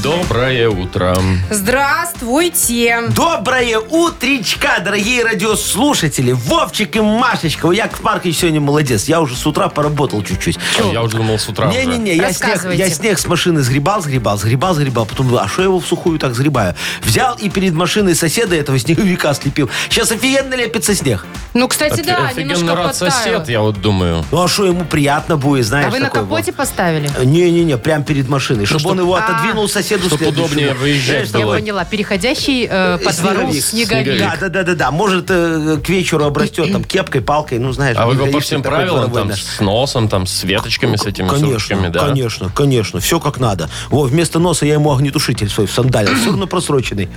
Доброе утро. Здравствуйте. Доброе утречка, дорогие радиослушатели. Вовчик и Машечка. Ой, Яков Маркович сегодня молодец. Я уже с утра поработал чуть-чуть. Я уже думал с утра уже. Не-не-не, я снег, Рассказывайте. я снег с машины сгребал, сгребал, сгребал, сгребал. Потом, думаю, а что я его в сухую так сгребаю? Взял и перед машиной соседа этого снеговика слепил. Сейчас офигенно лепится снег. Ну, кстати, Офи- да, Офигенно немножко рад подтаял. сосед, я вот думаю. Ну, а что ему приятно будет, знаешь, А вы на такой капоте вот. поставили? Не-не-не, прям перед машиной. чтобы он его А. отодвинул соседу Чтоб следующему. удобнее выезжать Знаешь, было. Я поняла. Переходящий э, по двору Снеговик. снеговик. Да, да, да, да, да. Может, э, к вечеру обрастет там кепкой, палкой, ну, знаешь. А вы не его по всем такой правилам, дворовой, там, да. с носом, там, с веточками, с этими Конечно, сучками, да? конечно, конечно. Все как надо. Во, вместо носа я ему огнетушитель свой в сандале. Все равно просроченный.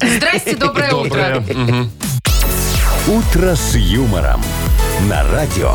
Здрасте, доброе, Доброе. утро. Мгм. «Утро с юмором» на радио.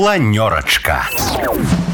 Планерочка.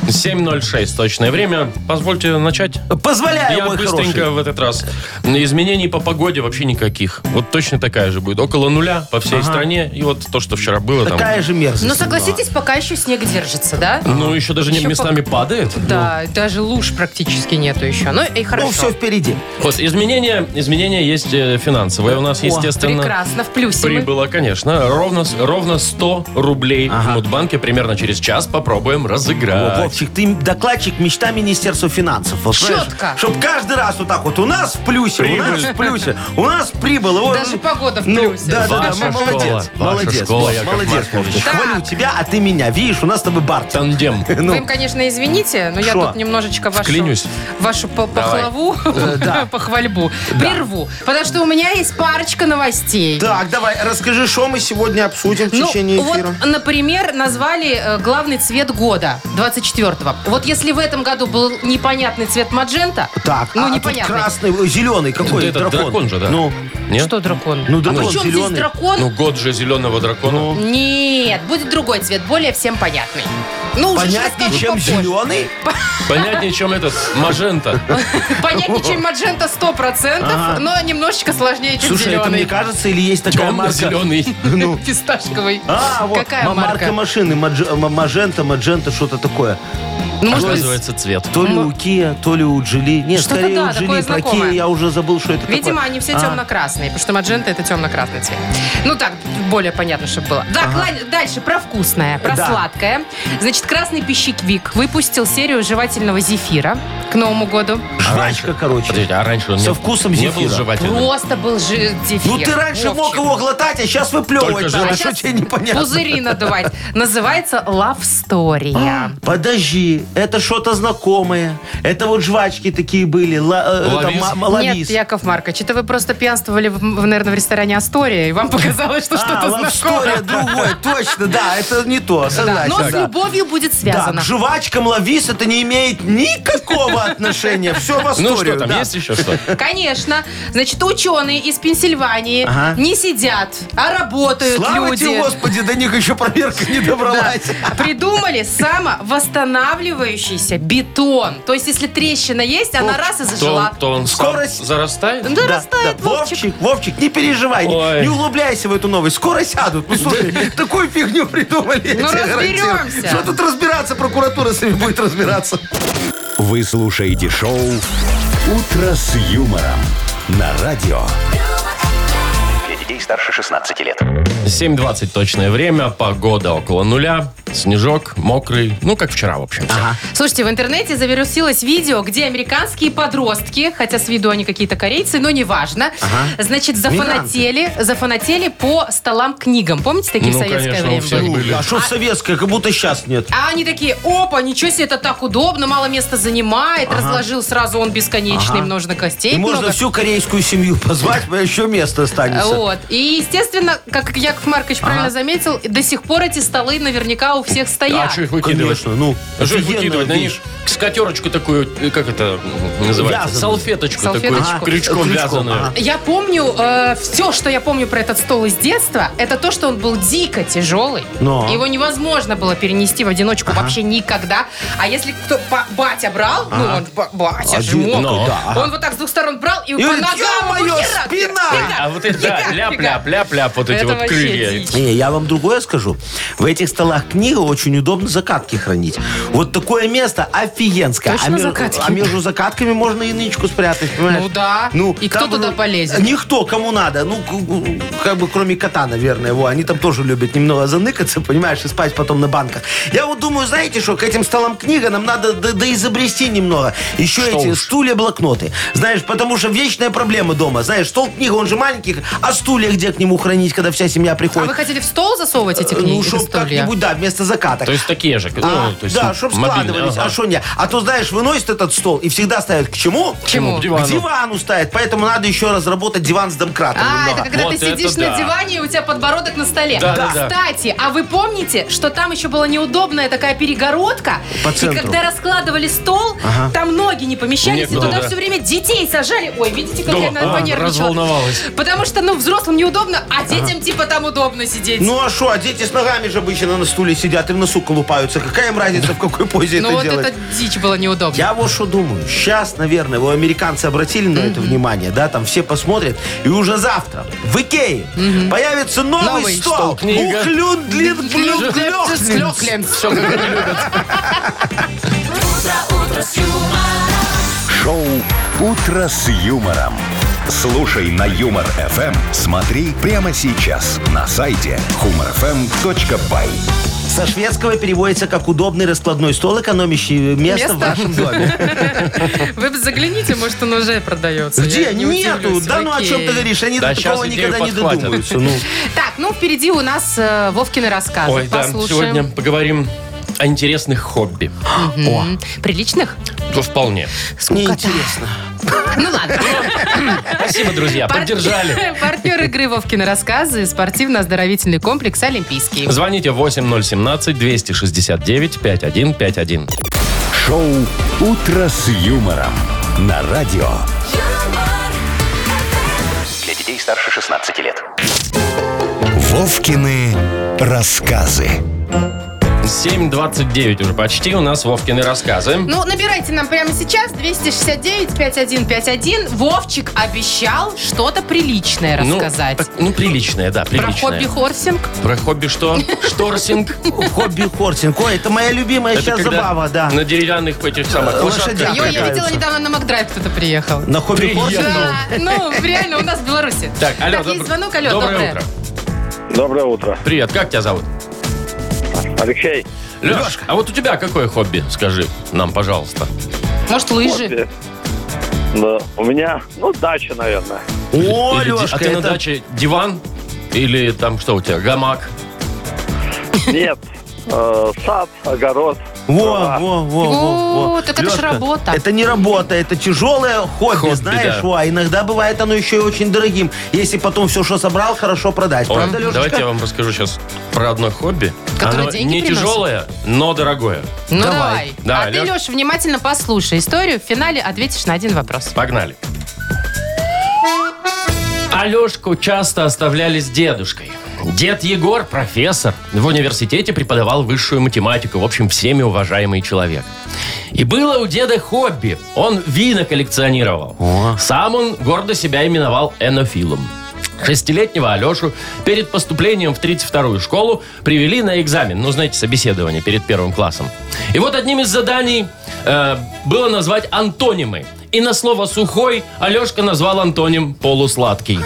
7.06 точное время. Позвольте начать. Позволяю, Я мой быстренько хороший. в этот раз. Изменений по погоде вообще никаких. Вот точно такая же будет. Около нуля по всей стране. И вот то, что вчера было там. Такая же мерзость. Ну, согласитесь, пока еще снег держится, да? Ну, еще даже не Еще местами падает. Да, даже луж практически нету еще. Ну, и хорошо. Ну, все впереди. Вот, изменения, изменения есть э, финансовые. У нас, естественно, Прекрасно, в плюсе мы. прибыло, конечно. Ровно, с- ровно 100 рублей в Мудбанке. Примерно через час попробуем разыграть. Вовчик, ты докладчик мечта Министерства финансов. Вот, Четко. Чтобы каждый раз вот так вот у нас в плюсе, у нас в плюсе, у нас прибыло. Вот, Даже погода в ну, плюсе. Да, да, да, молодец, молодец, школа, вот, молодец. Хвалю тебя, а ты меня. Видишь, у нас с тобой барт. Тандем. Вы Ну, им, конечно, извините, но я Шо? тут немножечко вашу, Вклинюсь. вашу по- похвалу, похвальбу прерву. Потому что у меня есть парочка новостей. Так, давай, расскажи, что мы сегодня обсудим в Ну, течение вот, эфира. например, назвали э, главный цвет года, 24-го. Вот если в этом году был непонятный цвет маджента, Так, ну, а тут непонятный. красный, ой, зеленый какой Это дракон же, да? Ну, Нет? Что дракон? Ну, дракон Причем здесь зеленый. дракон? Ну, год же зеленого дракона. Нет, будет другой цвет, более всем понятный. Ну, уже сейчас понятнее, расскажу чем попозже. зеленый. Понятнее, чем этот мажента. Понятнее, чем маджента 100%, но немножечко сложнее, чем Слушай, это мне зеленый. кажется, или есть такая марка? Темно-зеленый. Ну, Фисташковый. А, вот, Какая ма- марка? машины, мажента, маджента, что-то такое. Ну, может быть, Оказывается, цвет. То ли у Kia, то ли у Джили. Нет, Что-то скорее да, у такое Джили. Про знакомое. Kia я уже забыл, что это Видимо, такое. они все А, темно-красные, потому что маджента это темно-красный цвет. Ну так, более понятно, чтобы было. Так, ладно, дальше про вкусное, про Да. сладкое. Значит, красный пищевик выпустил серию жевательного зефира к Новому году. Жвачка, короче. Подождите, а раньше он Со не- вкусом не был зефира. жевательным? Просто был же зефир. Ну ты раньше мог Вовчик. его глотать, а сейчас Только выплевывать. же- надо. А Что щас тебе непонятно? Пузыри надувать. Называется Love Story. Подожди, это что-то знакомое. Это вот жвачки такие были. ла- э, это, Лавис? ма- ма- лавис. Нет, Яков Маркович, это вы просто пьянствовали, в, в, наверное, в ресторане Астория, и вам показалось, что А, что-то Love знакомое. Story другой, точно, да, это не то, Да, согласен. но с да. любовью будет Да, связано. к жвачкам лавис это не имеет никакого отношения. Все в Ну что там, да. есть еще что? Конечно. Значит, ученые из Пенсильвании Ага. не сидят, а работают Слава люди. тебе, Господи, до них еще проверка не добралась. Придумали самовосстанавливающийся бетон. То есть, если трещина есть, она раз и зажила. то он Скорость. зарастает? Да, растает, Вовчик. Вовчик, Вовчик, не переживай, не, Ой. не углубляйся в эту новость. Скоро сядут. Ну, слушай, такую фигню придумали. я Ну, тебе гарантирую. разберемся. Что тут разбираться? Прокуратура с ними будет разбираться. Вы слушаете шоу «Утро с юмором» на радио. Старше 16 лет. 7.20 точное время, погода около нуля, снежок мокрый, ну, как вчера, в общем. Слушайте, в интернете завирусилось видео, где американские подростки, хотя с виду они какие-то корейцы, но неважно, значит, зафанатели, зафанатели по столам книгам. Помните, такие Ну, в советское конечно, время всех были? А что в советское, как будто сейчас нет. А они такие, опа, ничего себе, это так удобно, мало места занимает. Разложил сразу он бесконечный, Ага. много костей. И можно много. всю корейскую семью позвать, а еще место останется. Вот. И, естественно, как Яков Маркович правильно Ага. заметил, до сих пор эти столы наверняка у всех А стоят. что их выкидывать? Конечно, ну, А что их офигенная выкидывать? На вещь. них скатерочку такую, э, как это называется? Вязаную. Салфеточку, Салфеточку. такую, крючком, Крючком, вязаную. ага. Я помню, все, что я помню про этот стол из детства, это то, что он был дико тяжелый. Но. Его невозможно было перенести в одиночку вообще никогда. А если кто ба- батя брал, ну он ба- батя же Один- мог, Но. да, ага. он вот так с двух сторон брал и, И по говорит, ногам «Ё-моё, ему херак, спина!» А вот это, да, ляп-ляп, фигак. ляп-ляп, вот эти Это вот вообще крылья. дичь. Не, я вам другое скажу. В этих столах книга очень удобно закатки хранить. Вот такое место офигенское. Точно а, закатки? а между закатками можно и нычку спрятать, понимаешь? Ну да. И кто там, туда ну, полезет? Никто, кому надо. Ну, к- как бы кроме кота, наверное. Во, они там тоже любят немного заныкаться, понимаешь, и спать потом на банках. Я вот думаю, знаете что, к этим столам книга нам надо до- доизобрести немного. Еще Что эти уж. стулья, блокноты. Знаешь, потому что вечная проблема дома. Знаешь, стол книга, он же маленький, а стулья где к нему хранить, когда вся семья А приходит? вы хотели в стол засовывать эти Ну, книги? чтоб эти стулья? как-нибудь, да, вместо закаток. То есть такие же. ну, А, то есть да, чтобы мобильные, складывались. ага. А что не? А то, знаешь, выносит этот стол и всегда ставят к чему? К чему? К К дивану. дивану ставят. Поэтому надо еще разработать диван с домкратом А, немного. это когда Вот ты сидишь это на да. диване, и у тебя подбородок на столе. Да, да, да. Кстати, а вы помните, что там еще была неудобная такая перегородка? По и центру. когда раскладывали стол, там ноги не помещались, Некуда, и туда да. все время детей сажали. Ой, видите, как Да, я а, понервничала. разволновалась. Потому что, ну, взрослым неудобно, а детям типа там удобно сидеть. Ну а что, а дети с ногами же обычно на стуле сидят и в носу колупаются. Какая им разница, в какой позе Ну, это вот делать? это дичь было неудобно. Я вот что думаю. Сейчас, наверное, вы американцы обратили на это внимание, да, там все посмотрят, и уже завтра в Икее появится новый, Новый стол. стол, книга. Ухлюн, длин, блюн, Слёкленс. Все, как они любят. Шоу «Утро с юмором». Слушай на Юмор ФМ. Смотри прямо сейчас на сайте humorfm.by. Со шведского переводится как удобный раскладной стол, экономящий место, в Место? вашем доме. Вы бы загляните, может, он уже продается. Где? Не Нету. удивлюсь, Да ну о окей. чем ты говоришь? Они Да, такого щас идею никогда не подхватят. додумаются. Ну. Так, ну, впереди у нас э, Вовкины рассказы. Ой, да, Послушаем. сегодня поговорим о интересных хобби. М, Приличных? То вполне. Мне Скукота. интересно. Ну ладно. Спасибо, друзья, Пар- поддержали. Партнер игры Вовкины рассказы спортивно-оздоровительный комплекс Олимпийский. Звоните 8017-269-5151. Шоу «Утро с юмором» на радио. Для детей старше 16 лет. Вовкины рассказы. 7.29 уже почти у нас Вовкины рассказы. Ну, набирайте нам прямо сейчас 269-5151. Вовчик обещал что-то приличное Ну, рассказать. так, Ну, приличное, да, Про приличное. хобби-хорсинг. Про хобби что? Шторсинг. Хобби хортинг. Ой, это моя любимая Это сейчас когда забава, да. На деревянных этих самых Лошадях. лошадках. Йо, я катаются. видела недавно на Макдрайв кто-то приехал. На хобби хортинг. Да, ну, реально, у нас в Беларуси. Так, алло, есть добр- звонок, алло, доброе доброе. утро. Доброе утро. Привет, как тебя зовут? Алексей. Леш, а вот у тебя какое хобби? Скажи нам, пожалуйста. Может, лыжи? Хобби. Да, у меня, ну, дача, наверное. О, Или Лешка, а ты на это... даче диван? Или там что у тебя, гамак? Нет, э, сад, огород. Во, во, во, во, во. так это ж работа. Это не работа, это тяжелое хобби, Хобби, знаешь, да. во. А иногда бывает оно еще и очень дорогим, если потом все, что собрал, хорошо продать. Ой, Правда, Лешечка? давайте я вам расскажу сейчас про одно хобби. Которое Оно деньги не приносит? тяжелое, но дорогое. Ну, Давай. давай. Давай, а ты, Лёш. Леш, внимательно послушай историю. В финале ответишь на один вопрос. Погнали. Алешку часто оставляли с дедушкой. Дед Егор, профессор, в университете преподавал высшую математику, в общем, всеми уважаемый человек. И было у деда хобби. Он вина коллекционировал. О. Сам он гордо себя именовал энофилом. Шестилетнего Алешу перед поступлением в 32-ю школу привели на экзамен, ну, знаете, собеседование перед первым классом. И вот одним из заданий э, было назвать антонимы. И на слово «сухой» Алешка назвал антоним «полусладкий».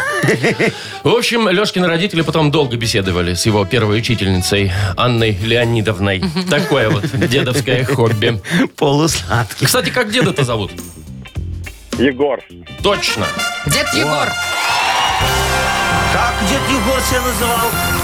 В общем, Лешкины родители потом долго беседовали с его первой учительницей Анной Леонидовной. Такое вот дедовское хобби. Полусладкий. Кстати, как деда-то зовут? Егор. Точно. Дед Егор. Как дед Егор себя называл?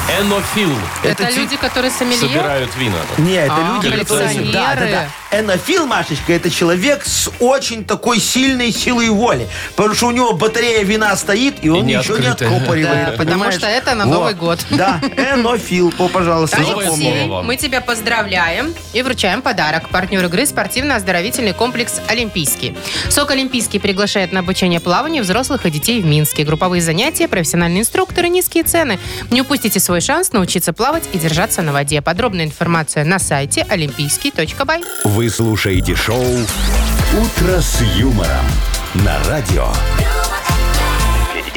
Энофил. Это, ти- люди, которые сомелье? Собирают вина. Не, это А, люди, которые... коллекционеры. Да, да, да. Энофил, Машечка, это человек с очень такой сильной силой воли. Потому что у него батарея вина стоит, и он не ничего не открытая. откупоривает. Да, потому понимаешь? что это на Во. Новый год. Да, энофил. О, пожалуйста, Новое запомнил. слово Алексей, мы тебя поздравляем и вручаем подарок. Партнер игры спортивно-оздоровительный комплекс «Олимпийский». СОК «Олимпийский» приглашает на обучение плаванию взрослых и детей в Минске. Групповые занятия, профессиональные инструкторы, низкие цены. Не упустите свой шанс научиться плавать и держаться на воде. Подробная информация на сайте олимпийский.бай. Вы слушаете шоу «Утро с юмором» на радио.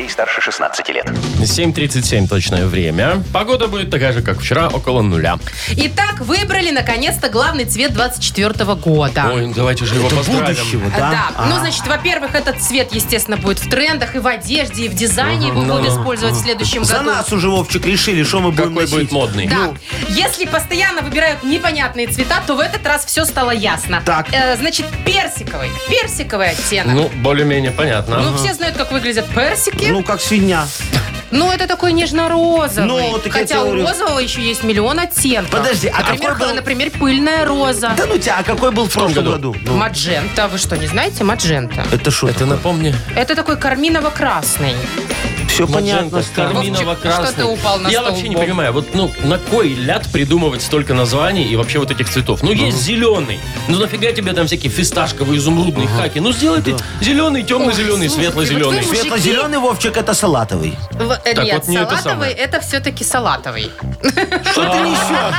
Детей старше 16 лет. 7.37 точное время. Погода будет такая же, как вчера, около нуля. Итак, выбрали наконец-то главный цвет 24 года. Ой, ну давайте же его поздравим. Будущего, да? Да, А. ну, значит, во-первых, этот цвет, естественно, будет в трендах и в одежде, и в дизайне его будут использовать в следующем За году. нас уже, Вовчик, решили, что мы будем Какой будет модный. Да. Если постоянно выбирают непонятные цвета, то в этот раз все стало ясно. Так. Э, значит, персиковый. Персиковый оттенок. Ну, Ну, более-менее понятно. все знают, как выглядят персики. Ну, как свинья. Ну, это такой нежно-розовый. Ну, так я Хотя тебе у говорю. розового еще есть миллион оттенков. Подожди, а например, какой был- например, пыльная роза. Да ну тебя, а какой был в том прошлом году? году? Ну, Маджента. Вы что, не знаете? Маджента. это что? Ты напомни. Это такой карминово-красный. Все понятно. Маджента, стало. карминово-красный. Вовчик, что ты упал на Я стол вообще не понимаю, вот ну на кой ляд придумывать столько названий и вообще вот этих цветов? Ну есть зеленый, ну нафига тебе там всякие фисташковые, изумрудные хаки? Ну сделай ты зеленый, темно-зеленый, светло-зеленый. вот вы Светло-зеленый, Вовчик, это салатовый. В- э, Так Нет, вот не это салатовый самое. это, все-таки салатовый. Что ты несешь?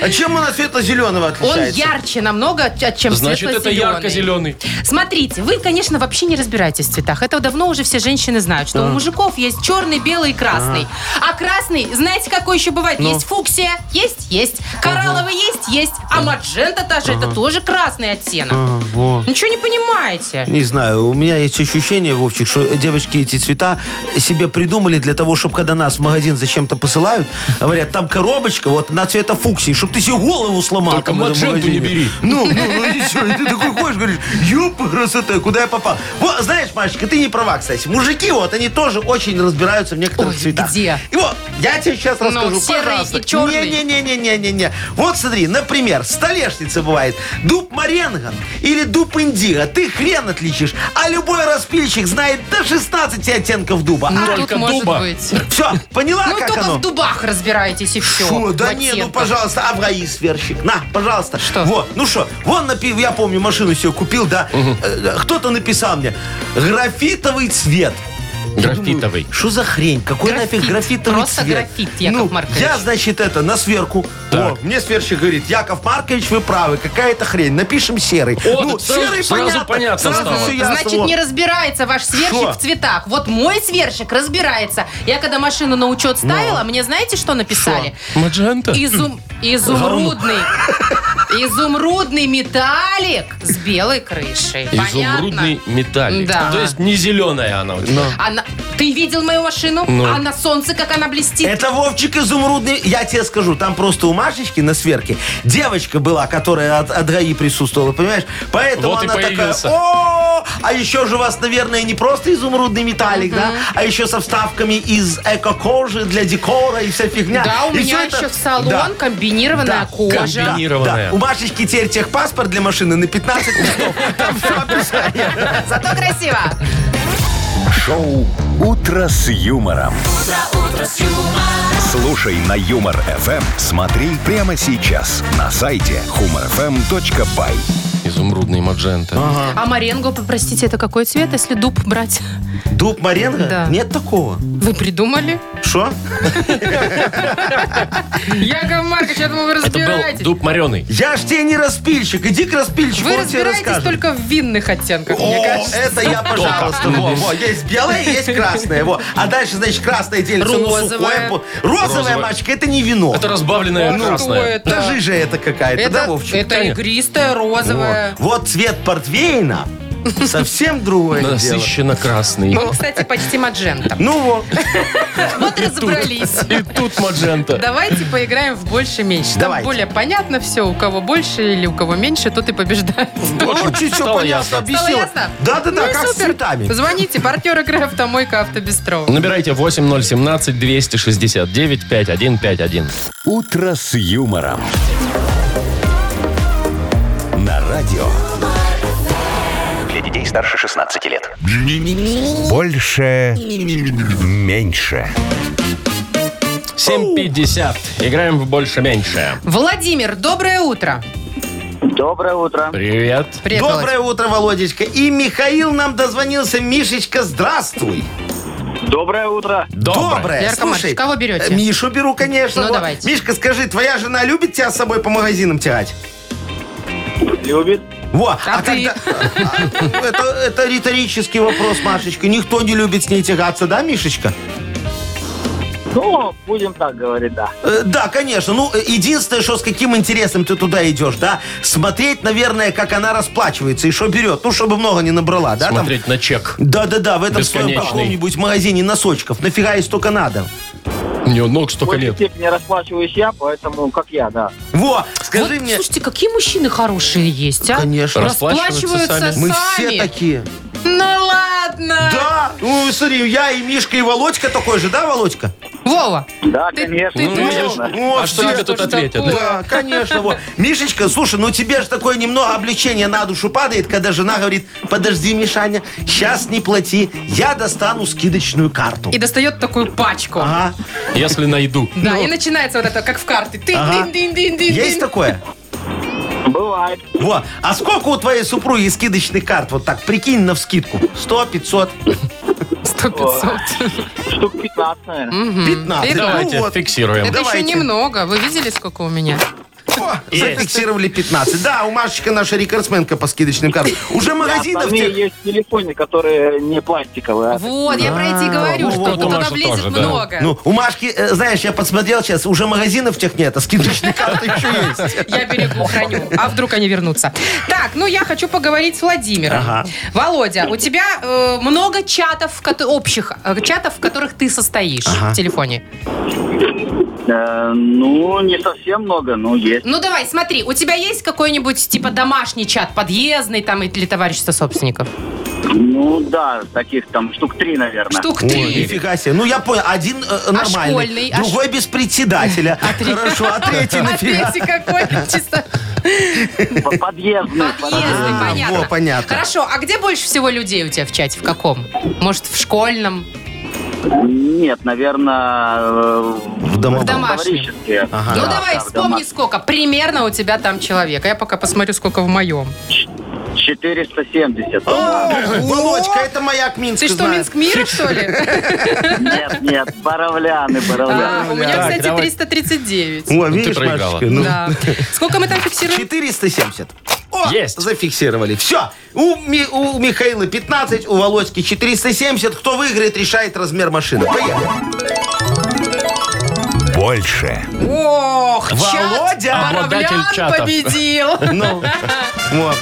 А чем он от светло-зеленого Он отличается? ярче намного, от- чем Значит, это светло-зеленый. ярко-зеленый. Смотрите, вы, конечно, вообще не разбираетесь в цветах. Это давно уже все женщины знают, что у мужиков есть черный, белый и красный. А красный, знаете, какой еще бывает? Ну. Есть фуксия, есть, есть. Коралловый есть, есть. А маджента та же, это тоже красный оттенок. А. Ничего не понимаете. Не знаю, у меня есть ощущение, Вовчик, что девочки эти цвета себе придумали для того, чтобы когда нас в магазин зачем-то посылают, говорят, там коробочка вот на цвета фуксии, чтобы ты себе голову сломал. Только там в этом мадженту магазине. не бери. Ну, ну, ну и всё, и ты такой ходишь, говоришь, ёпа, красота, куда я попал? Вот, знаешь, Машечка, ты не права, кстати. Мужики вот, они тоже очень разбираются в некоторых Ой, цветах. где? И вот, я тебе сейчас Ну, расскажу, серый пожалуйста. и черный. Не-не-не-не-не-не. Вот смотри, например, столешница бывает дуб Маренган или дуб Индиго. Ты хрен отличишь. А любой распильщик знает до 16 оттенков дуба. Ну, А, только тут может дуба. быть. все, поняла, Ну, как только оно? в дубах разбираетесь и все. Шо, да не, ну, пожалуйста, Авраи сверщик. На, пожалуйста. Что? Вот, ну что, вон, напи- я помню, машину себе купил, да. Э, Кто-то написал мне, графитовый цвет. Графитовый. Что за хрень? Какой Графит. нафиг графитовый Просто цвет? графит, Яков ну, Маркович. Я, значит, это, на сверку. Так. О, мне сверщик говорит, Яков Маркович, вы правы, какая-то хрень. Напишем серый. О, ну, так сразу- сразу понятно Сразу стало. всё ясно, Значит, не разбирается ваш сверщик Шо? в цветах. Вот мой сверщик разбирается. Я когда машину на учет ставила, мне знаете, что написали? Маджента? Изум... Изумрудный. Изумрудный металлик с белой крышей. Изумрудный Понятно? металлик. Да. То есть не зеленая она. у тебя. Она... Ты видел мою машину? Ну. А на солнце как она блестит? Это Вовчик изумрудный. Я тебе скажу, там просто у Машечки на сверке девочка была, которая от, от ГАИ присутствовала, понимаешь? Поэтому Вот и она такая, появился. о а еще же у вас, наверное, не просто изумрудный металлик, да, а еще со вставками из эко-кожи для декора и вся фигня. Да, у И меня всё это- еще в салон Да. комбинированная Да, кожа. комби- Комбинированная. Да. У Машечки теперь техпаспорт для машины на 15 листов. Там все описание. Зато красиво. Шоу «Утро с юмором». Слушай на Юмор ФМ. Смотри прямо сейчас на сайте humorfm.by. Изумрудный маджента. А маренго, простите, это какой цвет, если дуб брать? Дуб Маренго? Да. Нет такого. Вы придумали? Что? Яков Маркович, я думаю, вы Это был разбираетесь. дуб мореный. Я ж тебе не распильщик. Иди к распильщику, Вы он тебе разбираетесь расскажет. только в винных оттенках, мне О, кажется. это я, пожалуйста. Во, во, есть белое, есть красное. Во. А дальше, значит, красное делится на Розовое. сухое. по- Розовое, Розовое. мальчик, это не вино. Это разбавленное красное. это? Да жижа это какая-то, да, Это, Вовчик? это Конечно. игристое, Вот. Цвет портвейна Совсем другое дело. Насыщенно красный. Он, кстати, почти маджента. Ну вот. Вот разобрались. И тут маджента. Давайте поиграем в больше-меньше. Там Давайте. более понятно все. У кого больше или у кого меньше, тот и побеждает. Ну, чуть все стало понятно ясно. Стало ясно? Да-да-да, Ну и как с супер. цветами. Звоните. Партнер игры «Автомойка Автобестро». Набирайте 8017-269-5151. «Утро с юмором». На радио. Для детей старше 16 лет. Больше. Меньше. 7.50. Играем в больше-меньше. Владимир, доброе утро. Доброе утро. Привет. Привет, Володь. Доброе утро, Володечка. И Михаил нам дозвонился. Мишечка, здравствуй. Доброе утро. Доброе. Яков Слушай, Маркович, кого берете? э, Мишу беру, конечно. Ну, Вот. давайте. Мишка, скажи, твоя жена любит тебя с собой по магазинам тягать? Любит. Во, А ты? когда- это, это риторический вопрос, Машечка. Никто не любит с ней тягаться, да, Мишечка? Ну, будем так говорить, да. Э, Да, конечно. Ну, э, единственное, что с каким интересом ты туда идешь, да? Смотреть, наверное, как она расплачивается и что берет. Ну, чтобы много не набрала, да? там? Смотреть на чек. Да-да-да, в этом своем Бесконечный. каком-нибудь магазине носочков. Нафига ей столько надо? У нее ног В столько большей нет. степени расплачиваюсь я, поэтому как я, да. Во, скажи Вот, мне... Слушайте, какие мужчины хорошие есть, а? Конечно. Расплачиваются Расплачиваются сами. Мы сами. все такие. Ну ладно. Да, ну смотри, я и Мишка, и Володька такой же, да, Володька? Вова, Да, Ты- конечно. ты Ну, тоже? конечно. Ну, А что тебе тут ответят? да? Да, конечно. Вот. Мишечка, слушай, ну тебе же такое немного облегчение на душу падает, когда жена говорит, подожди, Мишаня, сейчас не плати, я достану скидочную карту. и достает такую пачку. Ага. Если найду. Да, и начинается вот это, как в карты. Ты, Ага. Есть такое? Бывает. Вот. А сколько у твоей супруги скидочных карт? Вот так, прикинь на вскидку. 100, 500, Сто пятьсот. Штук 15, наверное. 15. Итак, Давайте Ну вот. фиксируем. Это еще Давайте. немного. Вы видели, сколько у меня? О, зафиксировали 15. Да, у Машечка наша рекордсменка по скидочным картам. Уже магазинов тех... есть телефоны, которые не пластиковые. а Вот, я про эти и говорю, вот, что вот, тоже, да. много. Ну, у Машки, э, знаешь, я посмотрел сейчас, уже магазинов тех нет, а скидочные карты еще есть. Я берегу, храню. А вдруг они вернутся? Так, ну я хочу поговорить с Владимиром. Ага. Володя, у тебя э, много чатов, кото- общих э, чатов, в которых ты состоишь в телефоне. Э, ну, не совсем много, но есть. Ну давай, смотри, у тебя есть какой-нибудь типа домашний чат, подъездный там или товарищества собственников? Ну, да, таких там штук три, наверное. Штук Ой, три. нифига себе. Ну, я понял, один э, нормальный, школьный? А другой без председателя. Хорошо, а третий А нафига? третий какой? Чисто Подъездный. подъездный, А, понятно. Хорошо, а где больше всего людей у тебя в чате? В каком? Может, в школьном? Нет, наверное, В домовом. В домашнем. Ага. Ну Да, давай, да, вспомни, сколько примерно у тебя там человек. А я пока посмотрю, сколько в моем. 470. О, Володька, это маяк Минска Ты что. Минск мира, что ли? Нет, нет, Боровляны, А, Боровляны. У меня, кстати, давай. 339. О, видишь. Машечка, ну, Да. Сколько мы там фиксируем? 470. О, Есть. зафиксировали. Все. У, Ми- у Михаила 15, у Володьки 470. Кто выиграет, решает размер машины. Поехали. Больше. Ох, Володя! чат Обладатель Боровлян чатов. победил. Ну, вот.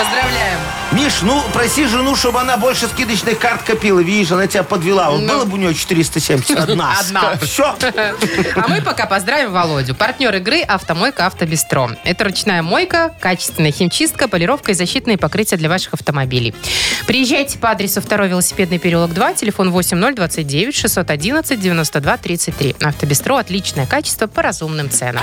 Поздравляем. Миш, ну проси жену, чтобы она больше скидочных карт копила. Видишь, она тебя подвела. Вот Ну. было бы у нее 470. Одна. Одна. Все. А мы пока поздравим Володю. Партнер игры «Автомойка Автобестро». Это ручная мойка, качественная химчистка, полировка и защитные покрытия для ваших автомобилей. Приезжайте по адресу 2 велосипедный переулок 2, телефон 8029 611 92 33. Автобестро – отличное качество по разумным ценам.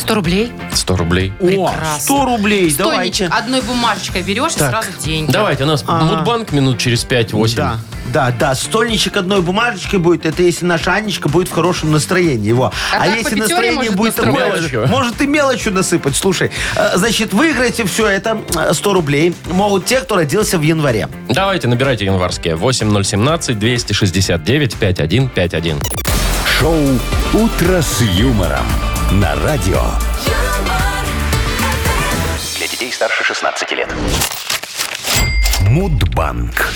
100 рублей. 100 рублей. О, Прекрасно. 100 рублей, давайте. Стольничек одной бумажечкой берешь и сразу деньги. Давайте, у нас Мудбанк минут через 5-8. Да, да, да. Стольничек одной бумажечкой будет. Это если наша Анечка будет в хорошем настроении. Его. А А, так по если пятере настроение может будет настроить. такое, Мелочью. может и мелочью насыпать. Слушай, э, значит, выиграете все это э, 100 рублей. Могут те, кто родился в январе. Давайте, набирайте январские. 8017-269-5151. Шоу «Утро с юмором» на радио. Для детей старше 16 лет. Мудбанк.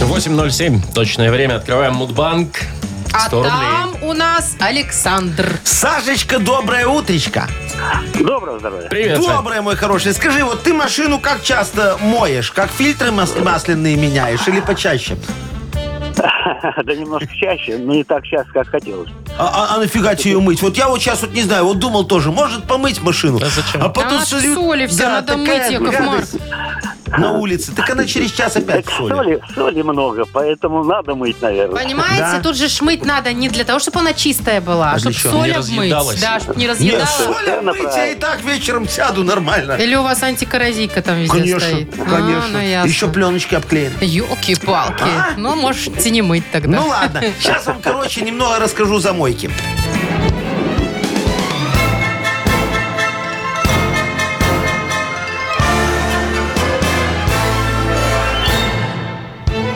8.07. Точное время. Открываем Мудбанк. А 100 рублей. там у нас Александр. Сашечка, доброе утречко. Доброго здоровья. Привет. Доброе, мой хороший. Скажи, вот ты машину как часто моешь? Как фильтры мас- масляные меняешь или почаще? Да немножко чаще, но не так часто, как хотелось. А, а- а нафига тебе ее мыть? Вот я вот сейчас вот не знаю, вот думал тоже, может помыть машину. А зачем? А потом Да, смотрю, соли все, да, надо мыть, Яков гадость На улице. Так она через час опять Так соли. соли, соли много, поэтому надо мыть, наверное. Понимаете, Да. тут же шмыть надо не для того, чтобы она чистая была, а для чтобы соль Не обмыть. Да, чтобы не Нет, разъедалась. соль Совершенно обмыть, я и так вечером сяду нормально. Или у вас антикоррозийка там везде Конечно, стоит? А, конечно. ну ясно. Еще пленочки обклеены. Елки-палки. А? Ну, можете не мыть тогда. Ну ладно, сейчас вам, короче, немного расскажу за мойки.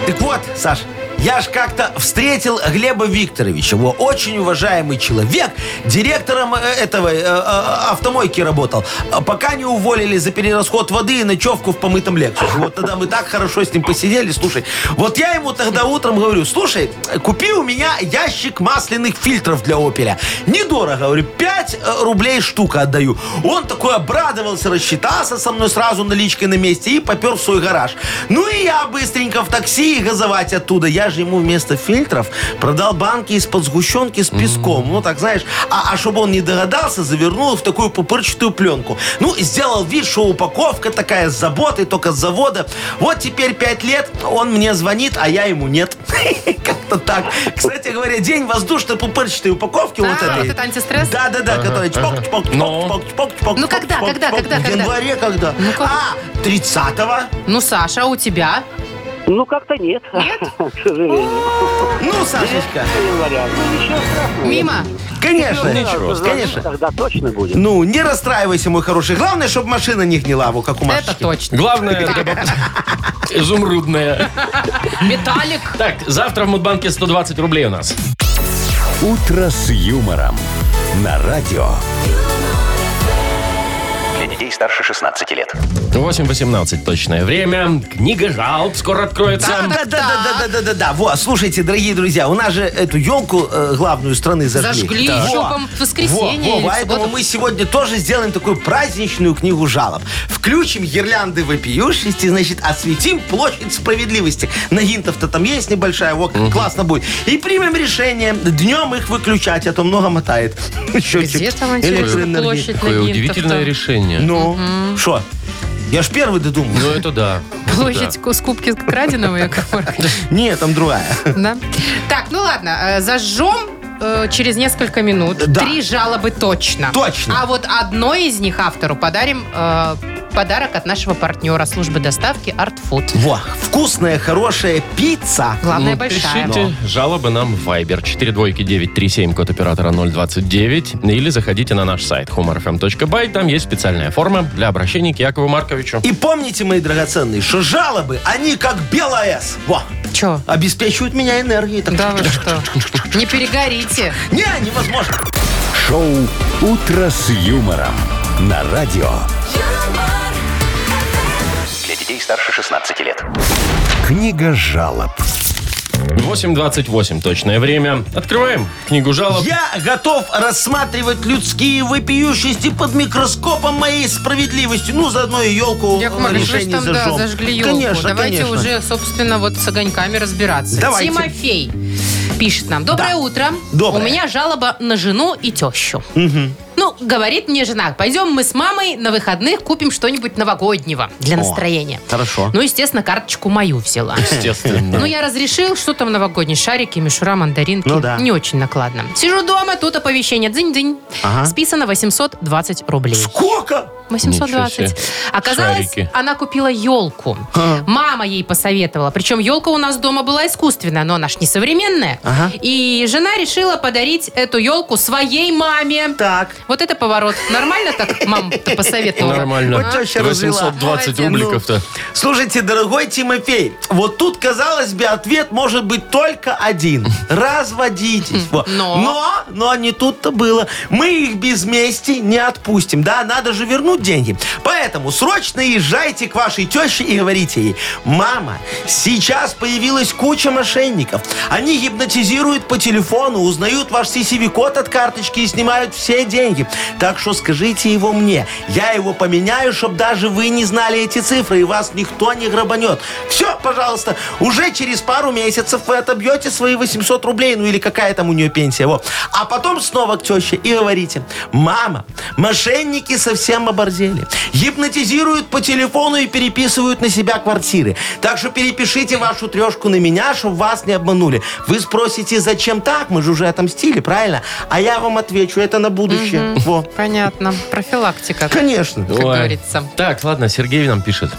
Так вот, Саш, я ж как-то встретил Глеба Викторовича. Его очень уважаемый человек. Директором э, этого э, э, автомойки работал. А Пока не уволили за перерасход воды и ночевку в помытом Лексусе. Вот тогда мы так хорошо с ним посидели. Слушай, вот я ему тогда утром говорю, слушай, купи у меня ящик масляных фильтров для Опеля. Недорого, говорю, 5 рублей штука отдаю. Он такой обрадовался, рассчитался со мной сразу наличкой на месте и попер в свой гараж. Ну и я быстренько в такси и газовать оттуда. Я же ему вместо фильтров продал банки из-под сгущенки с песком. Ну так, знаешь, а, а чтобы он не догадался, завернул в такую пупырчатую пленку. Ну, сделал вид, что упаковка такая с заботой, только с завода. Вот теперь 5 лет он мне звонит, а я ему нет. Как-то так. Кстати говоря, день воздушной пупырчатой упаковки вот А, этой. это антистресс? Да, да, да, который чпок, чпок, чпок, Ну? чпок, чпок, чпок, Ну, чпок, когда, чпок, когда, чпок. когда, В когда? январе когда? Ну, как? А, 30-го. Ну, Саша, а у тебя? Ну, как-то нет. Нет? К сожалению. Ну, Сашечка, Января. Ну, ничего страшного. Мимо? конечно, ничего, конечно. Тогда точно будет. Ну, не расстраивайся, мой хороший. Главное, чтобы машина не гнила, вот как у Машечки. Это точно. Главное, изумрудная. Виталик. Так, завтра в Мудбанке 120 рублей у нас. «Утро с юмором» на радио. Детей старше 16 лет. 8.18 точное время. Книга жалоб скоро откроется. Да, да, да, да, да, да, да, да. Вот, слушайте, дорогие друзья, у нас же эту елку э, главную страны зажгли. Зажгли Так. еще, в воскресенье Во, во, или в поэтому субботу. мы сегодня тоже сделаем такую праздничную книгу жалоб. Включим гирлянды вопиющести, значит, осветим площадь справедливости. На гинтов-то там есть небольшая, вот классно будет. И примем решение днем их выключать, а то много мотает. Счетчик Где там электроэнергии. площадь Какое Нагинтов-то? удивительное решение. Ну, что? Я ж первый додумал. Ну, это да. Площадь скупки краденого, Яков Маркович. Нет, там другая. Да. Так, ну ладно, э, зажжем э, через несколько минут. Да. Три жалобы точно. Точно. А вот одной из них автору подарим э, подарок от нашего партнера службы доставки Art Food. Во, вкусная, хорошая пицца. Главное, Ну, большая. Пишите жалобы нам в Viber 42937, код оператора 029. Или заходите на наш сайт humorfm.by. Там есть специальная форма для обращения к Якову Марковичу. И помните, мои драгоценные, что жалобы, они как БелАЭС. Во, Че? обеспечивают меня энергией. Так, Да вы что? Не перегорите. Не, невозможно. Шоу «Утро с юмором» на радио. Детей старше 16 лет. Книга жалоб. 8.28 точное время. Открываем книгу жалоб. Я готов рассматривать людские вопиющести под микроскопом моей справедливости. Ну, заодно и елку Яков Маркович, вы же там да, зажжем. зажгли елку. Конечно, Давайте конечно. уже, собственно, вот с огоньками разбираться. Давайте. Тимофей Пишет нам. Доброе утро. Доброе. У меня жалоба на жену и тещу. Ну, говорит мне жена, пойдем мы с мамой на выходных купим что-нибудь новогоднего для настроения. хорошо. Ну, естественно, карточку мою взяла. Естественно. Ну, я разрешил, что там новогодние шарики, мишура, мандаринки. Ну да. Не очень накладно. Сижу дома, тут оповещение. Дзынь-дзынь. Ага. Списано 820 рублей. Сколько? 820. Ничего себе. Оказалось, Шарики. она купила елку. Мама ей посоветовала. Причем елка у нас дома была искусственная, но она ж не современная. Ага. И жена решила подарить эту елку своей маме. Так. Вот это поворот. Нормально так мама-то посоветовала? Нормально. Вот теща развела. 820 Молодец. рубликов-то. Слушайте, дорогой Тимофей, вот тут, казалось бы, ответ может быть только один. Разводитесь. Во. Но? но, но не тут-то было. Мы их без мести не отпустим. Да, надо же вернуть деньги. Поэтому срочно езжайте к вашей теще и говорите ей, мама, сейчас появилась куча мошенников. Они гипнотизируют по телефону, узнают ваш CCV-код от карточки и снимают все деньги. Так что скажите его мне. Я его поменяю, чтобы даже вы не знали эти цифры, и вас никто не грабанет. Все, пожалуйста, уже через пару месяцев вы отобьете свои 800 рублей, ну или какая там у нее пенсия. Вот. А потом снова к теще и говорите, мама, мошенники совсем оборзели. Гипнотизируют по телефону и переписывают на себя квартиры. Так что перепишите вашу трешку на меня, чтобы вас не обманули. Вы спросите, зачем так? Мы же уже отомстили, правильно? А я вам отвечу, это на будущее. Во. Понятно. Профилактика. Конечно. Как Ой. говорится. Так, ладно, Сергей нам пишет.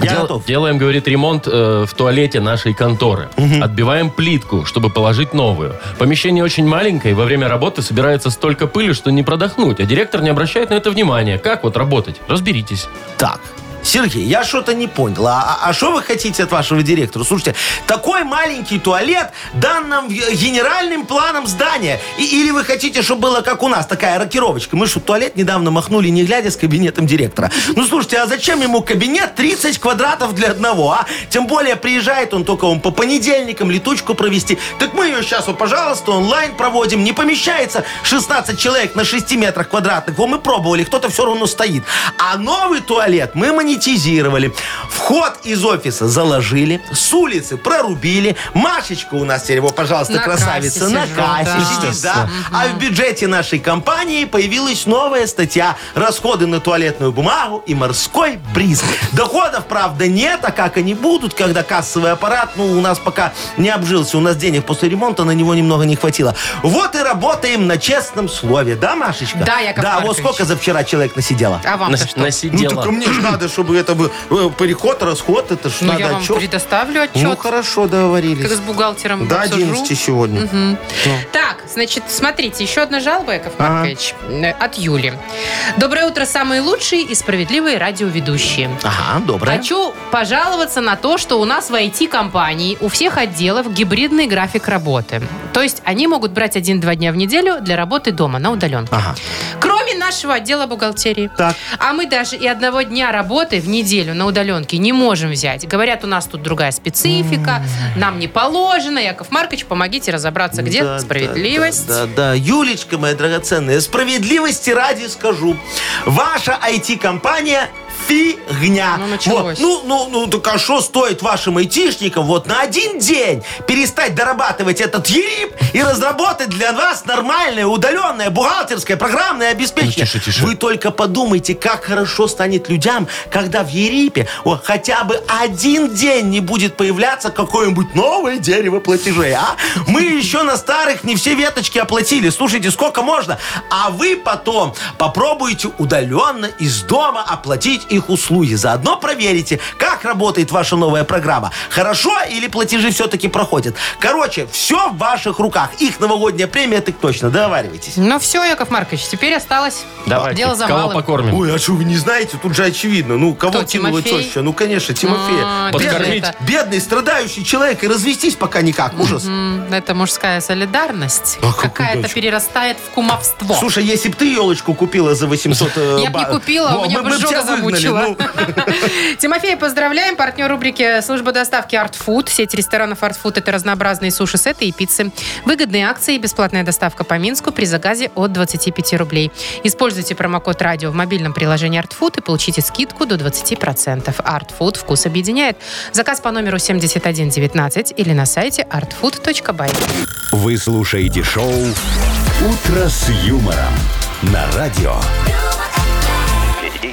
Я Дел- готов. Делаем, говорит, ремонт э, в туалете нашей конторы. Отбиваем плитку, чтобы положить новую. Помещение очень маленькое, и во время работы собирается столько пыли, что не продохнуть. А директор не обращает на это внимания. Как вот работать? Разберитесь. Так. Сергей, я что-то не понял. А а что вы хотите от вашего директора? Слушайте, такой маленький туалет дан нам генеральным планом здания. И- или вы хотите, чтобы было как у нас, такая рокировочка? Мы что, туалет недавно махнули, не глядя, с кабинетом директора. Ну, слушайте, а зачем ему кабинет 30 квадратов для одного, а? Тем более приезжает он только он по понедельникам летучку провести. Так мы ее сейчас, вот, пожалуйста, онлайн проводим. Не помещается 16 человек на 6 метрах квадратных. Во, мы пробовали, кто-то все равно стоит. А новый туалет мы монетизировали. Вход из офиса заложили, с улицы прорубили. Машечка у нас теперь, вот, пожалуйста, На красавица, кассе на сижу, кассе да. сидит, да. А в бюджете нашей компании появилась новая статья «Расходы на туалетную бумагу и морской бриз». Доходов, правда, нет, а как они будут, когда кассовый аппарат, ну, у нас пока не обжился, у нас денег после ремонта на него немного не хватило. Вот и работаем на честном слове, да, Машечка? Да, Яков Да, вот Маркович. сколько за вчера человек насидела? А вам-то Нас- что? Ну, насидела. только мне же надо, чтобы это был э, переход, расход, это ж Ну, надо я вам отчет. предоставлю отчет. Ну, хорошо, договорились. Как с бухгалтером До обсужу. 11 сегодня. Ну. Так, значит, смотрите, еще одна жалоба, Яков Ага. Маркович, э, от Юли. Доброе утро, самые лучшие и справедливые радиоведущие. Ага, доброе. Хочу пожаловаться на то, что у нас в IT-компании у всех отделов гибридный график работы. То есть они могут брать один-два дня в неделю для работы дома на удаленке. Ага. Кроме нашего отдела бухгалтерии. Так. А мы даже и одного дня работы в неделю на удаленке не можем взять. Говорят, у нас тут другая специфика, нам не положено. Яков Маркович, помогите разобраться, где Да, справедливость. Да, да, да. Юлечка моя драгоценная, справедливости ради скажу. Ваша IT-компания фигня. Ну, началось. Вот. Ну, ну, ну, так а что стоит вашим айтишникам вот на один день перестать дорабатывать этот ЕРИП и разработать для вас нормальное, удаленное, бухгалтерское, программное обеспечение? Ну, тише, тише. Вы только подумайте, как хорошо станет людям, когда в ЕРИПе о, хотя бы один день не будет появляться какое-нибудь новое дерево платежей, а? Мы еще на старых не все веточки оплатили. Слушайте, сколько можно? А вы потом попробуйте удаленно из дома оплатить их услуги. Заодно проверите, как работает ваша новая программа. Хорошо или платежи все-таки проходят? Короче, все в ваших руках. Их новогодняя премия, так точно. Договаривайтесь. Ну все, Яков Маркович, теперь осталось Давайте, дело за кого малым. покормим? Ой, а что вы не знаете? Тут же очевидно. Ну, кого Кто, кинула Тимофей? теща? Ну, конечно, Тимофея. А, Подкормить. это- Бедный, страдающий человек. И развестись пока никак. Ужас. М, Это мужская солидарность. А Какая-то перерастает в кумовство. Слушай, если бы ты елочку купила за 800 э, Я б не ба- купила, Во, меня мы бы жога тебя выгнали, замучила. начала. Тимофей, поздравляем. Партнер рубрики «Служба доставки Art Food». Сеть ресторанов Art Food – это разнообразные суши-сеты и пиццы. Выгодные акции и бесплатная доставка по Минску при заказе от 25 рублей. Используйте промокод «Радио» в мобильном приложении Art Food и получите скидку до 20%. Art Food – вкус объединяет. Заказ по номеру 7119 или на сайте artfood.by. Вы слушаете шоу «Утро с юмором» на радио.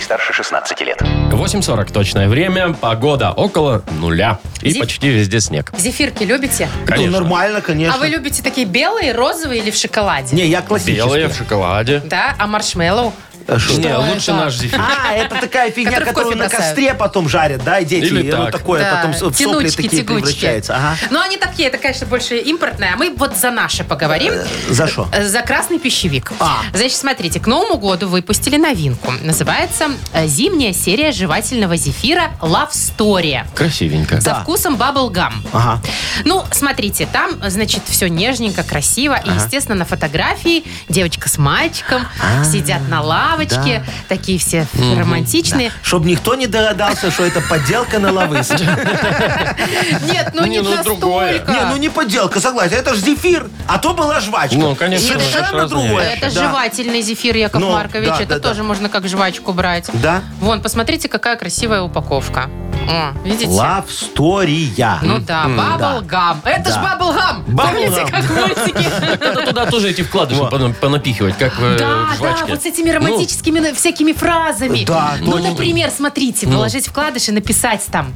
Старше 16 лет. 8.40 точное время, погода около нуля. И Зи- почти везде снег. Зефирки любите? Конечно. Ну, нормально, конечно. А вы любите такие белые, розовые или в шоколаде? Не, я классический. Белые в шоколаде. Да? А маршмеллоу? А что? Не, лучше это? наш зефир. А, это такая фигня, Который которую на бросают. костре потом жарят, да, и дети. Или и ну, так. такое, Да, потом в сопли тянучки, такие тягучки. превращаются. Ага. Ну, они такие, это, конечно, больше импортные. А мы вот за наши поговорим. За что? Э, За красный пищевик. А. Значит, смотрите, к Новому году выпустили новинку. Называется э, «Зимняя серия жевательного зефира Love Story». Красивенько. Со вкусом Bubble Gum. Ага. Ну, смотрите, там, значит, все нежненько, красиво. И, естественно, на фотографии девочка с мальчиком сидят на лавочке. Такие все романтичные. Чтоб никто не догадался, что это подделка на лавыс. Нет, ну Не, не ну, другое. Не, ну не подделка, согласен. Это же зефир, а то была жвачка. Ну, конечно, это Совершенно другое. Это Да. жевательный зефир, Яков Ну, Маркович. да, это да, тоже можно как жвачку брать. Да? Вон, посмотрите, какая красивая упаковка. О, видите? Story. Ну да, баблгам. Это ж Да. баблгам. Bubble Помните, как в мультике? Надо туда тоже эти вкладыши понапихивать, как в Да, в жвачке. да, вот с этими романтическими на- всякими фразами. Да, ну, точно. например, смотрите, положить вкладыш и написать там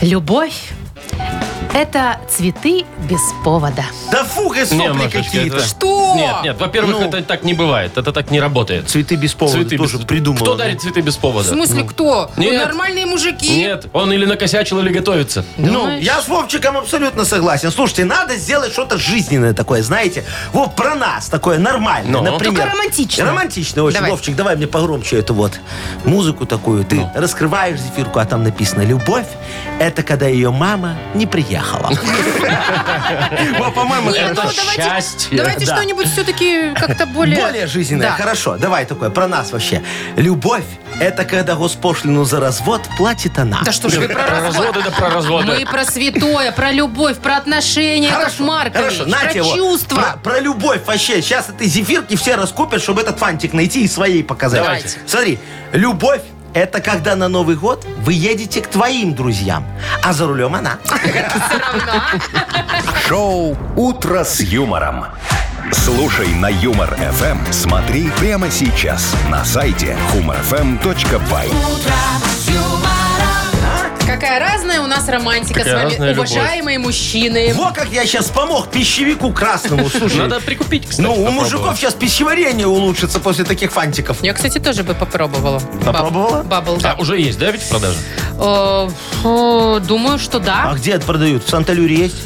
«Любовь – это цветы без повода». Да фу, Не, сопли Машечка, какие-то. это- Что? Нет, нет, во-первых, Ну. это так не бывает. Это так не работает. Цветы без повода Цветы тоже без- придумал. Кто дарит цветы без В повода? смысле, кто? Нет. Нормальные мужики. Нет, он или накосячил, или готовится. Ну, Думаешь? я с Вовчиком абсолютно согласен. Слушайте, надо сделать что-то жизненное такое, знаете. Вот про нас такое нормальное, Ну. например. Только романтично. Романтично очень. Давай. Вовчик, давай мне погромче эту вот музыку такую. Ты раскрываешь зефирку, а там написано «Любовь – это когда ее мама не приехала». Вот, по-моему, Это ну, давайте, счастье. давайте Да. что-нибудь все-таки как-то более... Более жизненное. Да. Хорошо, давай такое про нас вообще. Любовь – это когда госпошлину за развод платит она. Да что ж вы про Про развод? разводы да про разводы. Мы про святое, про любовь, про отношения, Яков Маркович, хорошо, про чувства. Про, про любовь вообще. Сейчас этой зефирки все раскупят, чтобы этот фантик найти и своей показать. Давайте. Смотри, любовь это когда на Новый год вы едете к твоим друзьям, а за рулем она. Шоу «Утро с юмором». Слушай на Юмор ФМ. Смотри прямо сейчас на сайте humorfm.by. Какая разная у нас романтика Какая с вами, разная любовь. уважаемые мужчины. Во как я сейчас помог пищевику красному. Слушай, Надо прикупить, кстати, ну у попробовать. мужиков сейчас пищеварение улучшится после таких фантиков. Я, кстати, тоже бы попробовала. Попробовала? Бабл, А, уже есть, да, ведь в продаже? Думаю, что А да. где это продают? В Санталюре есть?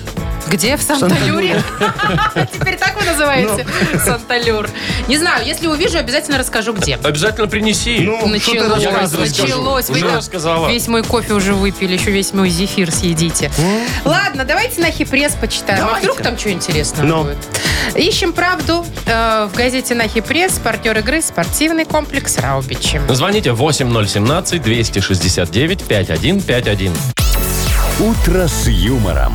Где? В Санталюре? Теперь так вы называете? Ну. Санталюр. Не знаю, если увижу, обязательно расскажу, где. Обязательно принеси. Ну, что ты Началось, началось. Вы рассказала. Весь мой кофе уже выпили, еще весь мой зефир съедите. Ладно, давайте на хипресс почитаем. А вдруг там что интересного Ну. будет? Ищем правду э, в газете на хипресс. Партнер игры спортивный комплекс Раубичи. Звоните 8017-269-5151. «Утро с юмором»